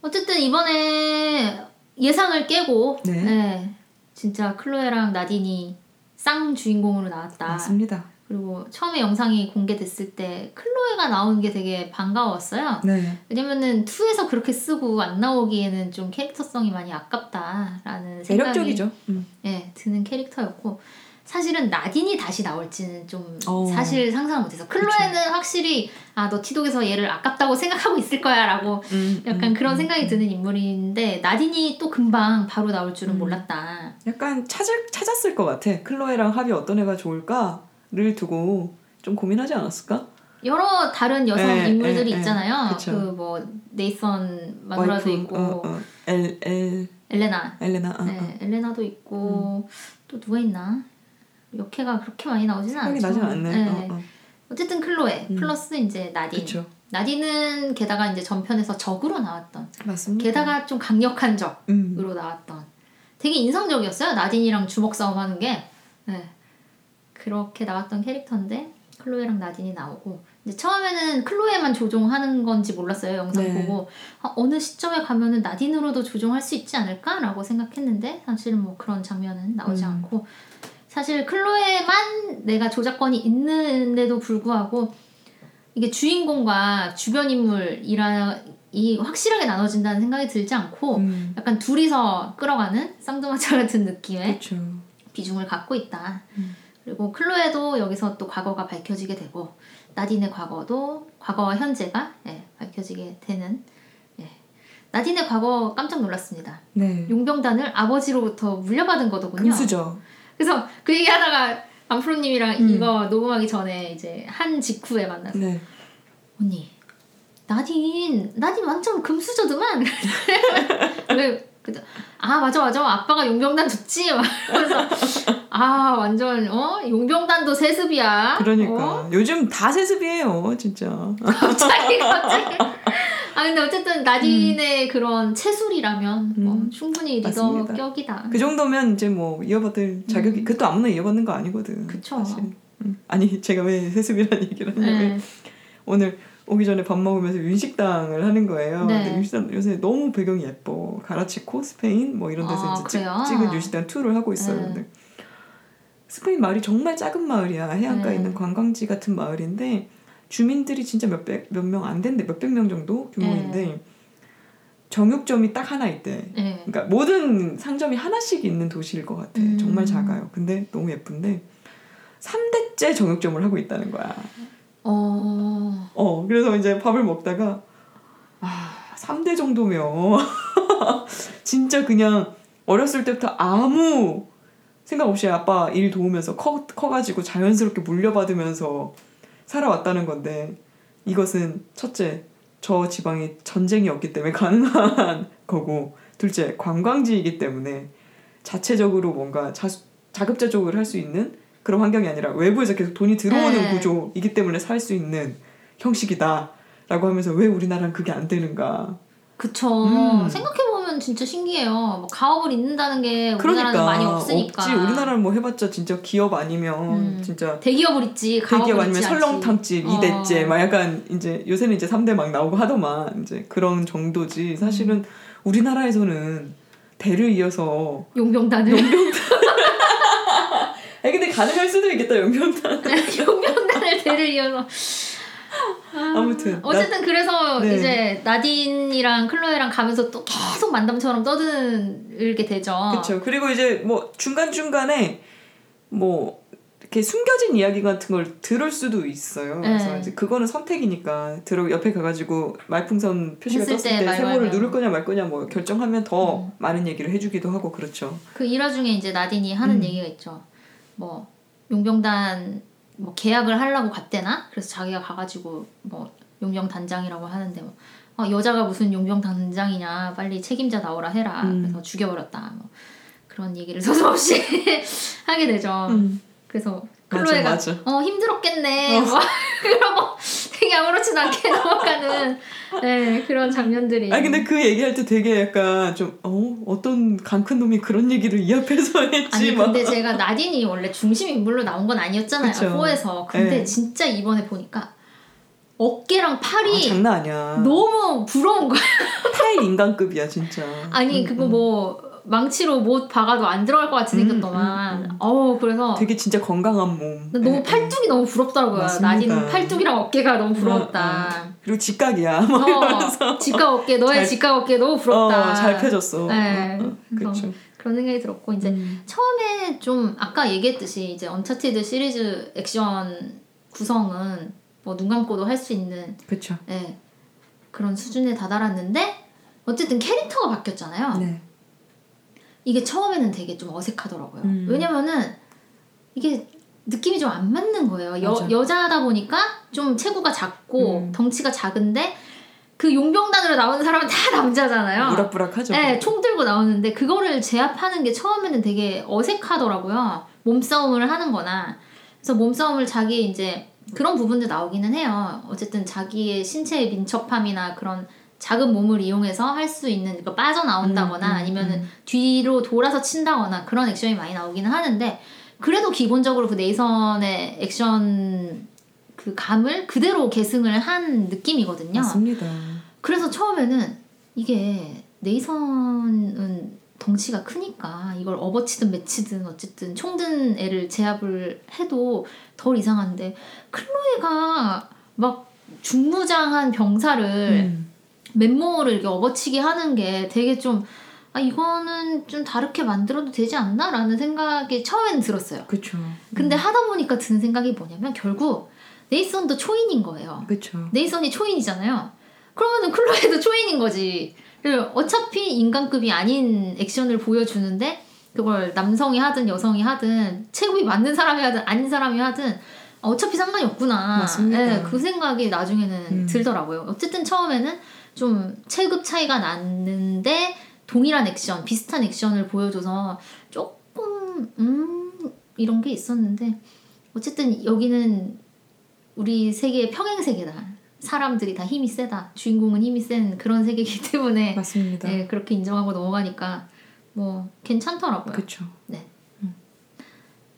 어쨌든 이번에 예상을 깨고 네. 네, 진짜 클로에랑 나딘이 쌍 주인공으로 나왔다. 맞습니다. 그리고 처음에 영상이 공개됐을 때 클로에가 나오는 게 되게 반가웠어요. 네. 왜냐면은 2에서 그렇게 쓰고 안 나오기에는 좀 캐릭터성이 많이 아깝다라는 생각이 매력적이죠. 음. 예, 드는 캐릭터였고 사실은 나딘이 다시 나올지는 좀 어. 사실 상상을 못해서 클로에는 확실히 아 너 티독에서 얘를 아깝다고 생각하고 있을 거야라고 음, 약간 음, 그런 음, 생각이 음. 드는 인물인데 나딘이 또 금방 바로 나올 줄은 음. 몰랐다. 약간 찾을, 찾았을 것 같아. 클로에랑 합이 어떤 애가 좋을까 를 두고 좀 고민하지 않았을까? 여러 다른 여성 예, 인물들이 예, 예. 있잖아요. 그쵸. 그뭐 네이선 마누라도 있고 어, 어. 엘, 엘, 엘레나, 엘레나. 어, 네, 어. 엘레나도 있고 또 누가 있나? 역해가 그렇게 많이 나오지는 않죠. 나진 않네. 네. 어, 어. 어쨌든 클로에 음. 플러스 이제 나딘. 그쵸. 나딘은 게다가 이제 전편에서 적으로 나왔던. 맞습니다. 게다가 좀 강력한 적으로 음. 나왔던. 되게 인상적이었어요. 나딘이랑 주먹 싸움하는 게. 네. 그렇게 나왔던 캐릭터인데 클로에랑 나딘이 나오고 이제 처음에는 클로에만 조종하는 건지 몰랐어요 영상 네. 보고 아, 어느 시점에 가면은 나딘으로도 조종할 수 있지 않을까라고 생각했는데 사실은 뭐 그런 장면은 나오지 음. 않고 사실 클로에만 내가 조작권이 있는데도 불구하고 이게 주인공과 주변 인물이라 이 확실하게 나눠진다는 생각이 들지 않고 음. 약간 둘이서 끌어가는 쌍두마차 같은 느낌의 그쵸. 비중을 갖고 있다. 음. 그리고 클로에도 여기서 또 과거가 밝혀지게 되고 나딘의 과거도 과거와 현재가 예, 밝혀지게 되는 예. 나딘의 과거 깜짝 놀랐습니다. 네. 용병단을 아버지로부터 물려받은 거더군요. 금수저. 그래서 그 얘기 하다가 안프로님이랑 음. 이거 녹음하기 전에 이제 한 직후에 만났어. 네. 언니 나딘 나딘 완전 금수저드만 <laughs> 왜 그죠? 아 맞아 맞아 아빠가 용병단 줬지 막 그래서 <laughs> 아 완전 어 용병단도 세습이야 그러니까 어? 요즘 다 세습이에요, 진짜. <laughs> 갑자기 갑자기 아 근데 어쨌든 나딘의 그런 체술이라면 뭐 음. 충분히 리더 맞습니다. 격이다 그 정도면 이제 뭐 이어받을 자격이 그것도 아무나 이어받는 거 아니거든. 음. 그쵸. 사실. 음. 아니 제가 왜 세습이라는 얘기를 하냐면 네. 오늘 오기 전에 밥 먹으면서 윤식당을 하는 거예요. 네. 근데 윤식당 요새 너무 배경이 예뻐. 가라치코, 스페인 뭐 이런 데서 아, 이제 그래요? 찍, 찍은 윤식당 투를 하고 있어요. 네. 근데 스페인 마을이 정말 작은 마을이야. 해안가에 네. 있는 관광지 같은 마을인데 주민들이 진짜 몇백 몇 명 안 된대. 몇백 명 정도 규모인데 정육점이 딱 하나 있대. 네. 그러니까 모든 상점이 하나씩 있는 도시일 것 같아. 음. 정말 작아요. 근데 너무 예쁜데 3대째 정육점을 하고 있다는 거야. 어. 어, 그래서 이제 밥을 먹다가 아, 3대 정도면. <laughs> 진짜 그냥 어렸을 때부터 아무 생각 없이 아빠 일 도우면서 커, 커가지고 자연스럽게 물려받으면서 살아왔다는 건데 이것은 첫째 저 지방이 전쟁이 없기 때문에 <laughs> 가능한 거고 둘째 관광지이기 때문에 자체적으로 뭔가 자, 자급자족을 할 수 있는 그런 환경이 아니라 외부에서 계속 돈이 들어오는 네. 구조이기 때문에 살 수 있는 형식이다 라고 하면서 왜 우리나라는 그게 안 되는가 그쵸 음. 생각해보면 진짜 신기해요 뭐 가업을 잇는다는 게 우리나라는 그러니까 많이 없으니까 없지 우리나라는 뭐 해봤자 진짜 기업 아니면 음. 진짜 대기업을 가업을 대기업 아니면. 설렁탕집 어. 이대째 막 약간 이제 요새는 이제 3대 막 나오고 하더만 이제 그런 정도지 사실은 음. 우리나라에서는 대를 이어서 용병단을 아니 근데 가능할 수도 있겠다 연병단 용병단을 <laughs> 대를 이어서 아무튼 나- 어쨌든 그래서 네. 이제 나딘이랑 클로에랑 가면서 또 계속 만담처럼 떠들게 되죠. 그렇죠. 그리고 이제 뭐 중간 중간에 뭐 이렇게 숨겨진 이야기 같은 걸 들을 수도 있어요. 그래서 네. 이제 그거는 선택이니까 들어 옆에 가가지고 말풍선 표시가 떴을 때때말 세모를. 누를 거냐 말 거냐 뭐 결정하면 더 음. 많은 얘기를 해주기도 하고 그렇죠. 그 일화 중에 이제 나딘이 하는 음. 얘기가 있죠. 뭐 용병단 뭐 계약을 하려고 갔대나 그래서 자기가 가가지고 뭐 용병 단장이라고 하는데 뭐 어, 여자가 무슨 용병 단장이냐 빨리 책임자 나오라 해라 음. 그래서 죽여버렸다 뭐 그런 얘기를 <laughs> 서슴없이 <laughs> 하게 되죠. 음. 그래서 클로에가 맞아. 어 힘들었겠네 어. <laughs> 뭐 그러고 되게 아무렇지도 않게 넘어가는 네, 그런 장면들이 아니 근데 그 얘기할 때 되게 약간 좀 어 어떤 강큰 놈이 그런 얘기를 이 앞에서 <laughs> 했지 아니 막. 근데 제가 나딘이 원래 중심 인물로 나온 건 아니었잖아요 그쵸. 4에서 근데 네. 진짜 이번에 보니까 어깨랑 아, 팔이 장난 아니야. 너무 부러운 거야 타일 인간급이야 진짜. 아니 음, 그거 음. 뭐 망치로 못 박아도 안 들어갈 것 같이 음, 생겼더만 음, 음. 어우 그래서 되게 진짜 건강한 몸. 너무 예, 예. 팔뚝이 너무 부럽더라고요 맞습니다. 나딘 팔뚝이랑 어깨가 너무 부럽다 그리고 직각이야. 막 어, 직각 어깨 너의 잘- 직각 어깨 너무 부럽다 어, 잘 펴졌어. 네. 어, 어, 그렇죠. 그런 생각이 들었고 이제 음. 처음에 좀 아까 얘기했듯이 이제 언차티드 시리즈 액션 구성은 뭐 눈 감고도 할 수 있는 그렇죠. 예, 그런 수준에 다다랐는데 어쨌든 캐릭터가 바뀌었잖아요. 네. 이게 처음에는 되게 좀 어색하더라고요. 음. 왜냐면은 이게 느낌이 좀 안 맞는 거예요. 여, 맞아. 여자다 보니까 좀 체구가 작고 음. 덩치가 작은데 그 용병단으로 나오는 사람은 다 남자잖아요. 우락부락하죠. 네, 총 들고 나오는데 그거를 제압하는 게 처음에는 되게 어색하더라고요. 몸싸움을 하는 거나. 그래서 몸싸움을 자기 이제 그런 부분도 나오기는 해요. 어쨌든 자기의 신체의 민첩함이나 그런 작은 몸을 이용해서 할 수 있는 거 빠져나온다거나 음, 음, 아니면은 음. 뒤로 돌아서 친다거나 그런 액션이 많이 나오기는 하는데 그래도 기본적으로 그 네이선의 액션 그 감을 그대로 계승을 한 느낌이거든요. 맞습니다. 그래서 처음에는 이게 네이선은 덩치가 크니까 이걸 업어치든 매치든 어쨌든 총든 애를 제압을 해도 덜 이상한데 클로에가 막 중무장한 병사를 음. 맨몸으로 이렇게 업어치기 하는 게 되게 좀 아, 이거는 좀 다르게 만들어도 되지 않나? 라는 생각이 처음엔 들었어요. 그렇죠. 근데 하다 보니까 드는 생각이 뭐냐면 결국 네이선도 초인인 거예요. 그렇죠. 네이선이 초인이잖아요. 그러면은 클로에도 초인인 거지. 어차피 인간급이 아닌 액션을 보여주는데 그걸 남성이 하든 여성이 하든 체급이 맞는 사람이 하든 아닌 사람이 하든 어차피 상관이 없구나. 맞습니다. 네, 그 생각이 나중에는 음. 들더라고요. 어쨌든 처음에는 좀 체급 차이가 났는데 동일한 액션, 비슷한 액션을 보여줘서 조금 음 이런 게 있었는데 어쨌든 여기는 우리 세계의 평행 세계다. 사람들이 다 힘이 세다. 주인공은 힘이 센 그런 세계이기 <laughs> 때문에 맞습니다. 네, 그렇게 인정하고 넘어가니까 뭐 괜찮더라고요. 그렇죠.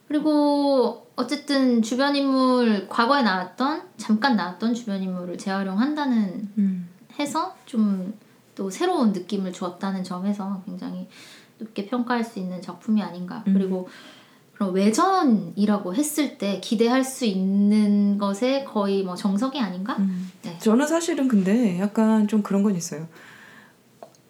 그리고 어쨌든 주변 인물 과거에 나왔던 잠깐 나왔던 주변 인물을 재활용한다는 음. 해서 좀 또 새로운 느낌을 주었다는 점에서 굉장히 높게 평가할 수 있는 작품이 아닌가. 음. 그리고 그런 외전이라고 했을 때 기대할 수 있는 것에 거의 뭐 정석이 아닌가? 음. 네. 저는 사실은 근데 약간 좀 그런 건 있어요.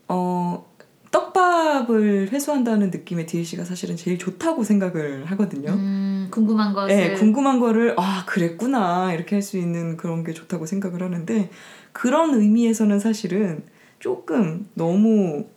어 떡밥을 회수한다는 느낌의 DLC가 사실은 제일 좋다고 생각을 하거든요. 음, 궁금한 것을 네, 궁금한 거를 아 그랬구나 이렇게 할 수 있는 그런 게 좋다고 생각을 하는데 그런 의미에서는 사실은 조금 너무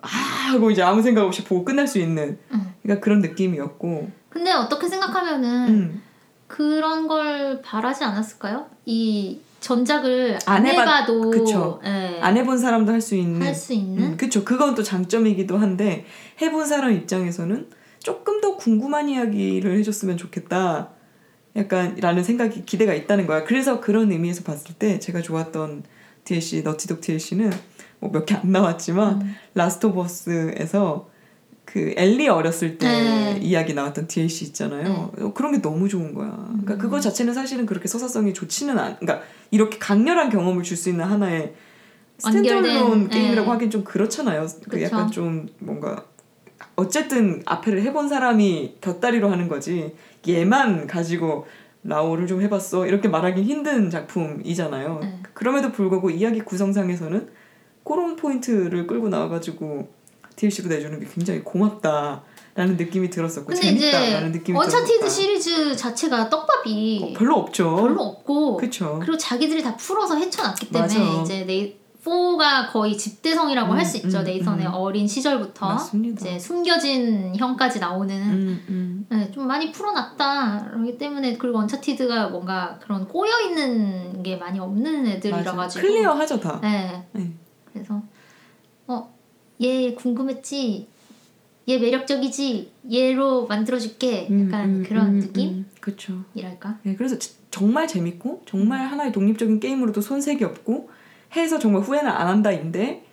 아 하고 이제 아무 생각 없이 보고 끝날 수 있는 음. 그러니까 그런 느낌이었고 근데 어떻게 생각하면은 음. 그런 걸 바라지 않았을까요? 이 전작을 안, 안 해봤- 해봐 도 그쵸. 예, 안 해본 사람도 할 수 있는 할 수 있는 음, 그쵸 그건 또 장점이기도 한데 해본 사람 입장에서는 조금 더 궁금한 이야기를 해줬으면 좋겠다 약간 라는 생각이 기대가 있다는 거야 그래서 그런 의미에서 봤을 때 제가 좋았던 DLC 너티독 DLC는 뭐 몇 개 안 나왔지만 음. 라스트 오브 어스에서 그 엘리 어렸을 때 네. 이야기 나왔던 DLC 있잖아요. 어, 그런 게 너무 좋은 거야. 그러니까 음. 그거 자체는 사실은 그렇게 서사성이 좋지는 않. 그러니까 이렇게 강렬한 경험을 줄 수 있는 하나의 standalone 완결된, 게임이라고 네. 하긴 좀 그렇잖아요. 그 그쵸. 약간 좀 뭔가 어쨌든 앞에를 해본 사람이 곁다리로 하는 거지 얘만 가지고 라오를 좀 해봤어 이렇게 말하기 힘든 작품이잖아요. 네. 그럼에도 불구하고 이야기 구성상에서는 그런 포인트를 끌고 나와가지고 DLC로 내주는 게 굉장히 고맙다 라는 느낌이 들었었고 재밌다라는 느낌이 언차티드 들었다. 시리즈 자체가 떡밥이 어, 별로 없죠. 별로 없고 그렇죠. 그리고 자기들이 다 풀어서 헤쳐놨기 때문에 맞아. 이제 네 이 4가 거의 집대성이라고 음, 할수 있죠. 음, 네이선의 음. 어린 시절부터 맞습니다. 이제 숨겨진 형까지 나오는 음, 음. 네, 좀 많이 풀어놨다. 그렇기 때문에 그리고 언차티드가 뭔가 그런 꼬여 있는 게 많이 없는 애들이라. 가지고 clear하죠 다. 네. 네. 그래서 어, 얘 궁금했지. 얘 매력적이지. 얘로 만들어줄게. 약간 그런 느낌이랄까. 그렇죠. 네, 그래서 지- 정말 재밌고 정말 하나의 독립적인 게임으로도 손색이 없고 해서 정말 후회는 안 한다인데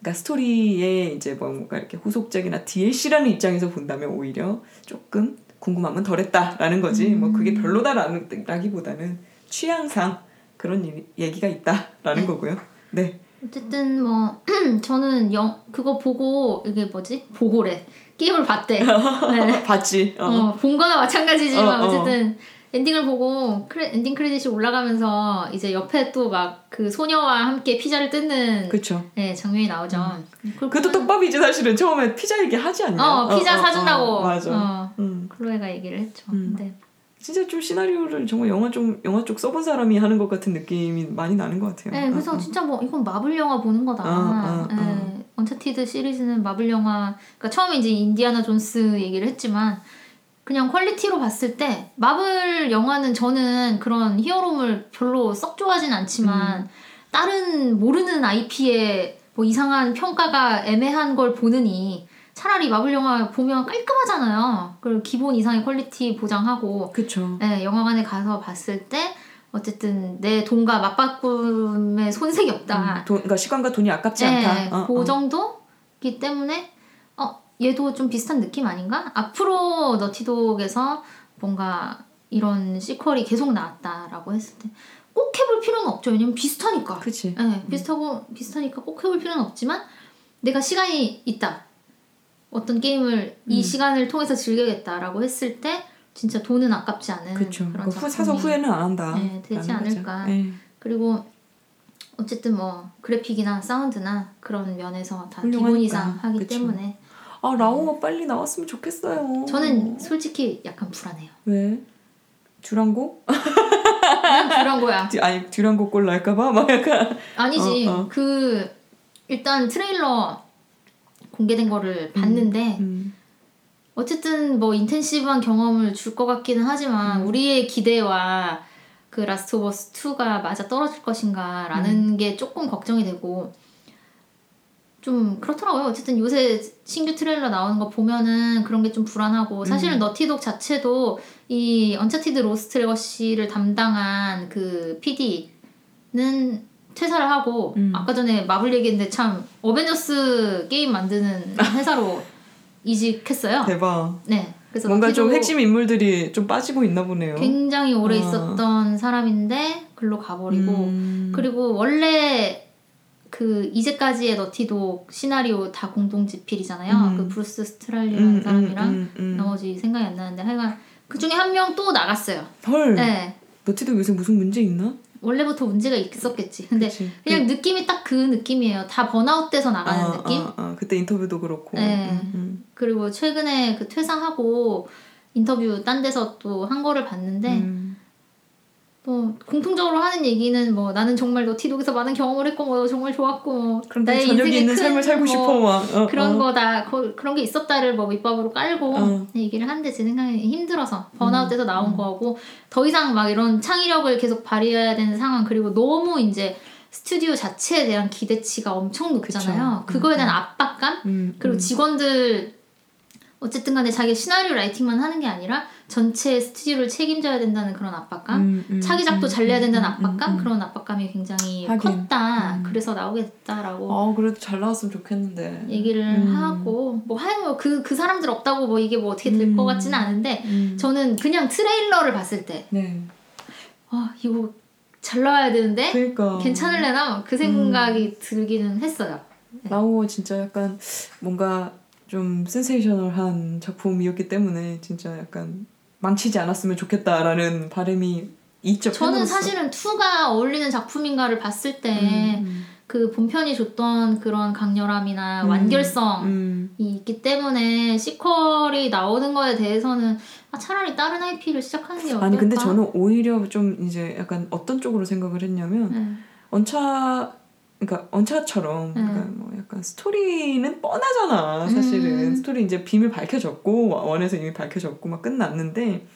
그러니까 스토리에 이제 뭔가 이렇게 후속작이나 DLC라는 입장에서 본다면 오히려 조금 궁금함은 덜했다라는 거지 뭐 그게 음. 별로다라기보다는 취향상 그런 일- 얘기가 있다라는 네. 거고요. 네. 어쨌든 뭐 <clears throat> 저는 영 그거 보고 이게 뭐지 보고래 게임을 봤대. <laughs> 네. 봤지. 어. 어, 본 거나 마찬가지지만 어, 어. 어, 쨌든 엔딩을 보고 크레, 엔딩 크레딧이 올라가면서 이제 옆에 또 막 그 소녀와 함께 피자를 뜯는 그렇죠. 네, 장면이 나오죠. 그걸 그것도 보면- 떡밥이지 사실은 처음에 피자 얘기 하지 않냐? 어 피자 어, 어, 사준다고. 어, 맞아. 어, 음. 클로에가 얘기를 했죠. 음. 근데 진짜 좀 시나리오를 정말 영화 좀 영화 쪽 써본 사람이 하는 것 같은 느낌이 많이 나는 것 같아요. 네, 그래서 어, 어. 진짜 뭐 이건 마블 영화 보는 거다. 어, 어, 네, 언차티드 시리즈는 마블 영화. 그러니까 처음에 이제 인디아나 존스 얘기를 했지만 그냥 quality로 봤을 때 마블 영화는 저는 그런 히어로물 별로 썩 좋아하진 않지만 음. 다른 모르는 IP에 뭐 이상한 평가가 애매한 걸 보느니 차라리 마블 영화 보면 깔끔하잖아요. 그리고 기본 이상의 quality 보장하고 그쵸. 네, 영화관에 가서 봤을 때 어쨌든 내 돈과 맞바꿈에 손색이 없다. 음, 돈, 그러니까 시간과 돈이 아깝지 네, 않다. 어, 그 어. 정도기 때문에 어 얘도 좀 비슷한 느낌 아닌가? 앞으로 너티독에서 뭔가 이런 시퀄이 계속 나왔다라고 했을 때 꼭 해볼 필요는 없죠. 왜냐면 비슷하니까. 그치. 네, 비슷하고 비슷하니까 꼭 해볼 필요는 없지만 내가 시간이 있다. 어떤 게임을 이 음. 시간을 통해서 즐겨야겠다라고 했을 때 진짜 돈은 아깝지 않은 그쵸. 네, 그런 그 후, 사서 후회는 안 한다. 네, 되지. 않을까. 네. 그리고 어쨌든 뭐 그래픽이나 사운드나 그런 면에서 다. 기본 이상 하기 그쵸. 때문에 아 라오가 빨리 나왔으면 좋겠어요. 저는 솔직히 약간 불안해요. 왜? 듀랑고? 거야. 디- 아니 듀랑고 꼴 날까봐 막 약간. 아니지. 어, 어. 그 일단 트레일러 공개된 거를 봤는데 음. 어쨌든 뭐 intensive한 경험을 줄 것 같기는 하지만 음. 우리의 기대와 그 라스트 오브 어스 2가 맞아 떨어질 것인가라는 음. 게 조금 걱정이 되고 좀 그렇더라고요. 어쨌든 요새 신규 트레일러 나오는 거 보면은 그런 게 좀 불안하고 사실은 음. 너티독 자체도 이 언차티드 로스트 레거시를 담당한 그 PD는 퇴사를 하고 음. 아까 전에 마블 얘기했는데 참 어벤져스 게임 만드는 <laughs> 회사로 이직했어요. 대박. 네. 그래서 뭔가 좀 핵심 인물들이 좀 빠지고 있나 보네요. 굉장히 오래 어. 있었던 사람인데 글로 가버리고 음. 그리고 원래 그 이제까지의 Naughty Dog 시나리오 다 공동 집필이잖아요. 음. 그 Bruce Straley라는 음, 사람이랑 음, 음, 음. 나머지 생각이 안 나는데 하여간 그 중에 한 명 또 나갔어요. 헐. 네. 너티도 요새 무슨 문제 있나? 원래부터 문제가 있었겠지. 근데 그치. 그냥 느낌이 딱 그 느낌이에요. 다 번아웃돼서 나가는 아, 느낌. 아, 아, 그때 인터뷰도 그렇고. 네. 음, 음. 그리고 최근에 그 퇴사하고 인터뷰 딴 데서 또 한 거를 봤는데 음. 뭐 공통적으로 하는 얘기는 뭐 나는 정말 너티독에서 많은 경험을 했고 뭐 정말 좋았고 뭐 나의 인생의 있는 큰 삶을 살고 뭐 싶어 막. 어, 그런 어. 거다 거- 그런 게 있었다를 뭐 밑밥으로 깔고 어. 얘기를 하는데 제 생각에 힘들어서 번아웃돼서 음. 나온 거고 더 이상 막 이런 창의력을 계속 발휘해야 되는 상황 그리고 너무 이제 스튜디오 자체에 대한 기대치가 엄청 높잖아요. 그쵸. 그거에 음, 대한 압박감 음, 그리고 음. 직원들 어쨌든 간에 자기 시나리오 라이팅만 하는 게 아니라 전체 스튜디오를 책임져야 된다는 그런 압박감 음, 음, 차기작도 음, 잘 내야 된다는 음, 압박감 음, 음. 그런 압박감이 굉장히 하긴. 컸다 음. 그래서 나오게 됐다라고 아 그래도 잘 나왔으면 좋겠는데. 얘기를 음. 하고 뭐 하여간 그그 그 사람들 없다고 뭐 이게 뭐 어떻게 될것 음. 같지는 않은데 음. 저는 그냥 트레일러를 봤을 때 네. 아 이거 잘 나와야 되는데 그러니까 괜찮을래나 그 생각이 들기는 했어요. 나오 진짜 약간 뭔가 좀 센세이셔널한 작품이었기 때문에 진짜 약간 망치지 않았으면 좋겠다라는 바람이 있죠. 저는 팬으로서. 사실은 2가 어울리는 작품인가를 봤을 때 음, 그 본편이 줬던 그런 강렬함이나 음. 완결성이 음, 있기 때문에 시퀄이 나오는 거에 대해서는 아, 차라리 다른 IP를 시작하는 게 어떨까? 아니 근데 저는 오히려 좀 이제 약간 어떤 쪽으로 생각을 했냐면 네. 언차 그러니까 언차처럼 네. 그러니까 뭐 약간 스토리는 뻔하잖아 사실은 음. 스토리 이제 비밀 밝혀졌고 원에서 이미 밝혀졌고 막 끝났는데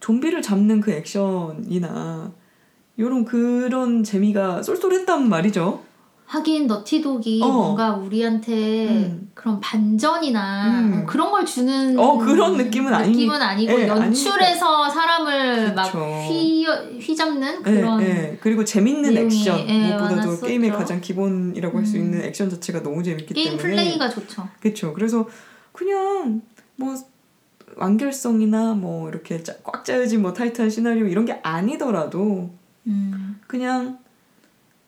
좀비를 잡는 그 액션이나 요런 그런 재미가 쏠쏠했단 말이죠. 하긴 너티독이 어. 뭔가 우리한테 음. 그런 반전이나 음. 어, 그런 걸 주는 어, 그런 느낌은 아니- 느낌은 아니고 예, 연출에서 사람을 막 그쵸. 휘, 휘잡는 예, 그런 예. 그리고 재밌는 액션 예, 무엇보다도. 게임의 가장 기본이라고 할수 음. 있는 액션 자체가 너무 재밌기 게임 때문에 플레이가 좋죠. 그렇죠. 그래서 그냥 뭐 완결성이나 뭐 이렇게 짜- 꽉 짜여진 뭐 타이트한 시나리오 이런 게 아니더라도 음. 그냥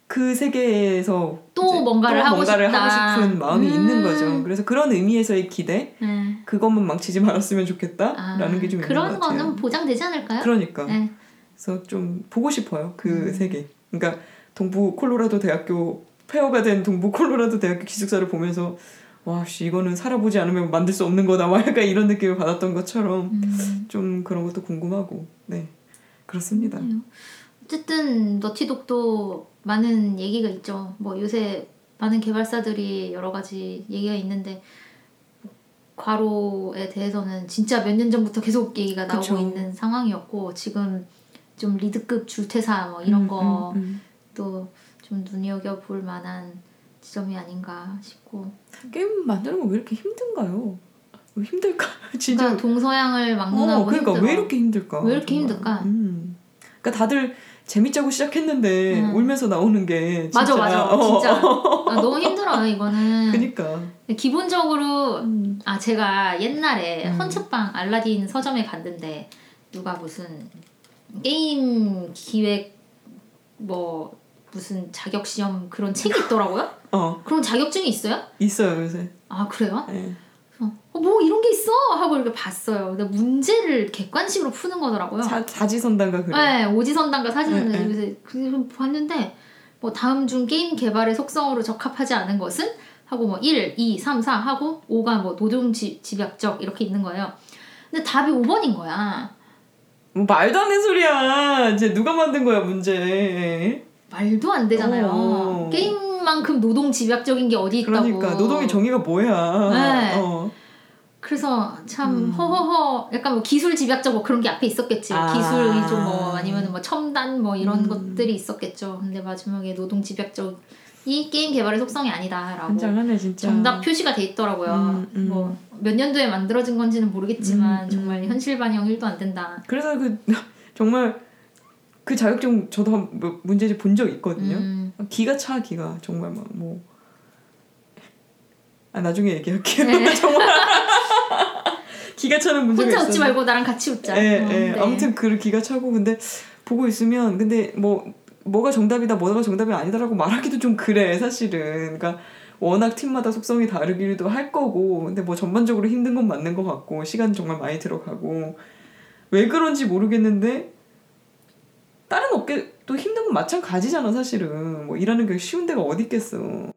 그 세계에서 또 뭔가를 하고 뭔가를 싶다. 하고 싶은 마음이 음. 있는 거죠. 그래서 그런 의미에서의 기대 네. 그것만 망치지 말았으면 좋겠다라는 아, 게좀 있는 그런 것 같아요. 거는 보장되지 않을까요? 그러니까 네. 그래서 좀 보고 싶어요 그 음. 세계. 그러니까 동부 콜로라도 대학교 폐허가 된 동부 콜로라도 대학교 기숙사를 보면서 와 씨 이거는 살아보지 않으면 만들 수 없는 거다 막 약간 이런 느낌을 받았던 것처럼 음. 좀 그런 것도 궁금하고 네 그렇습니다. 어쨌든 너티독도 많은 얘기가 있죠. 뭐 요새 많은 개발사들이 여러 가지 얘기가 있는데 과로에 대해서는 진짜 몇 년 전부터 계속 얘기가 나오고 그쵸. 있는 상황이었고 지금 좀 리드급 줄퇴사 뭐 이런 음, 거 음, 또좀 눈여겨 볼 만한 지점이 아닌가 싶고 음. 게임 만드는 거 왜 이렇게 힘든가요? 왜 힘들까? <laughs> 진짜 그러니까 동서양을 막론하고 어, 그러니까 힘들어. 왜 이렇게 힘들까? 왜 이렇게 정말. 힘들까? 음. 그러니까 다들 재밌자고 시작했는데 음. 울면서 나오는 게 진짜 맞아 맞아 어, 진짜 <laughs> 아, 너무 힘들어요 이거는 그니까 기본적으로 음. 아 제가 옛날에 음. 헌츠방 알라딘 서점에 갔는데 누가 무슨 게임 기획 뭐 무슨 자격 시험 그런 책이 있더라고요. 어 그런 자격증이 있어요? 있어요 요새. 아 그래요? 예. 어, 뭐 이런 게 있어 하고 이렇게 봤어요. 근데 문제를 객관식으로 푸는 거더라고요. 사, 사지선단가 그래. 네, 오지선단과 사진을 네, 네. 그래서 봤는데 뭐 다음 중 게임 개발의 속성으로 적합하지 않은 것은 하고 뭐 1, 2, 3, 4 하고 5가 뭐 노동 지, 집약적 이렇게 있는 거예요. 근데 답이 5번인 거야. 뭐 말도 안 되는 소리야. 이제 누가 만든 거야 문제. 말도 안 되잖아요. 어. 게임만큼 노동 집약적인 게 어디 있다고. 그러니까 노동의 정의가 뭐야. 네. 어. 그래서 참 음. 허허허 약간 뭐 기술 집약적 뭐 그런 게 앞에 있었겠지 아. 기술 위주 뭐 아니면 뭐 첨단 뭐 이런 음. 것들이 있었겠죠 근데 마지막에 노동 집약적 이 게임 개발의 속성이 아니다라고 한장하네 진짜. 정답 표시가 돼 있더라고요 음, 음. 뭐몇 년도에 만들어진 건지는 모르겠지만 음, 음. 정말 현실 반영 1도 안 된다 그래서 그 <laughs> 정말 그 자격증 저도 한뭐 문제집 본 적 있거든요. 음. 기가 차 기가 정말 막 뭐. 아 나중에 얘기할게요. 네. <laughs> 정말 기가 차는 문제가 혼자 웃지. 말고 나랑 같이 웃자 예, 어, 예. 네. 아무튼 그 기가 차고 근데 보고 있으면 근데 뭐 뭐가 정답이다 뭐가 정답이 아니다라고 말하기도 좀 그래 사실은 그러니까 워낙 팀마다 속성이 다르기도 할 거고 근데 뭐 전반적으로 힘든 건 맞는 것 같고 시간 정말 많이 들어가고 왜 그런지 모르겠는데 다른 업계도 힘든 건 마찬가지잖아 사실은 뭐 일하는 게 쉬운 데가 어디 있겠어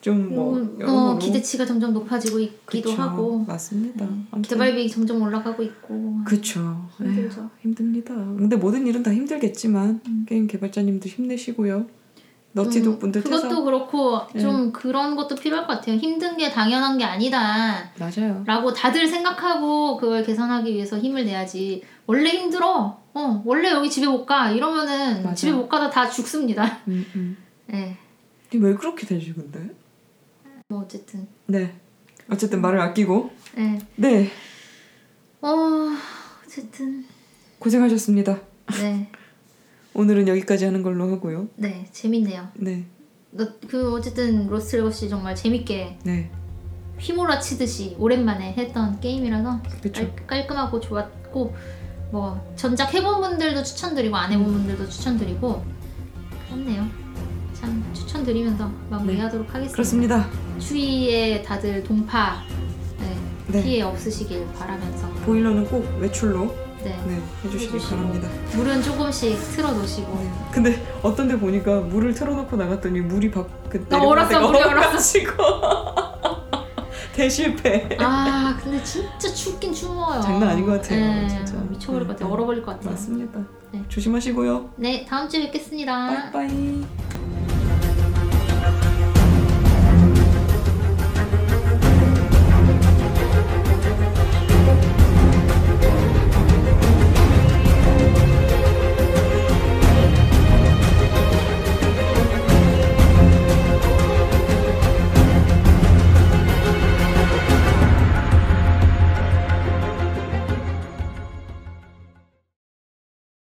좀뭐 음, 어, 여러모로 기대치가 점점 높아지고 있기도 그쵸. 하고 맞습니다 음, 아무튼 개발비이 점점 올라가고 있고 그쵸 힘들죠. 에휴, 힘듭니다. 근데 모든 일은 다 힘들겠지만 음. 게임 개발자님도 힘내시고요. 너티독 분들 그것도 퇴사 그렇고 네. 좀 그런 것도 필요할 것 같아요. 힘든 게 당연한 게 아니다. 맞아요. 라고 다들 생각하고 그걸 개선하기 위해서 힘을 내야지. 원래 힘들어. 어, 원래 여기 집에 못 가. 이러면은 맞아. 집에 못 가다 다 죽습니다. 음, 음. 네. 왜 그렇게 되지 근데? 뭐 어쨌든. 네. 어쨌든 말을 아끼고 네. 네 어, 어쨌든. 고생하셨습니다. 네. <laughs> 오늘은 여기까지 하는 걸로 하고요. 네. 재밌네요. 네, 너, 그 어쨌든 Lost Legacy 정말 재밌게 네, 휘몰아치듯이 오랜만에 했던 게임이라서 그렇죠. 깔, 깔끔하고 좋았고 뭐 전작 해본 분들도 추천드리고 안 해본 분들도 추천드리고 그렇네요. 참 추천드리면서 마무리하도록 하겠습니다. 그렇습니다. 추위에 다들 동파 네, 네, 피해 없으시길 바라면서 보일러는 꼭 외출로 네, 네 해주시기 해주시고. 바랍니다. 물은 조금씩 틀어놓으시고 네. 근데 어떤 데 보니까 물을 틀어놓고 나갔더니 물이 밖그 나 얼었어, 물이 얼었어. 고 <laughs> 대실패. 아 근데 진짜 춥긴 추워요. 장난 아닌 것 같아요, 네, 진짜. 미쳐버릴 것 같아요. 네. 얼어버릴 것 같아요. 맞습니다. 네. 조심하시고요. 네 다음 주에 뵙겠습니다. 빠이빠이.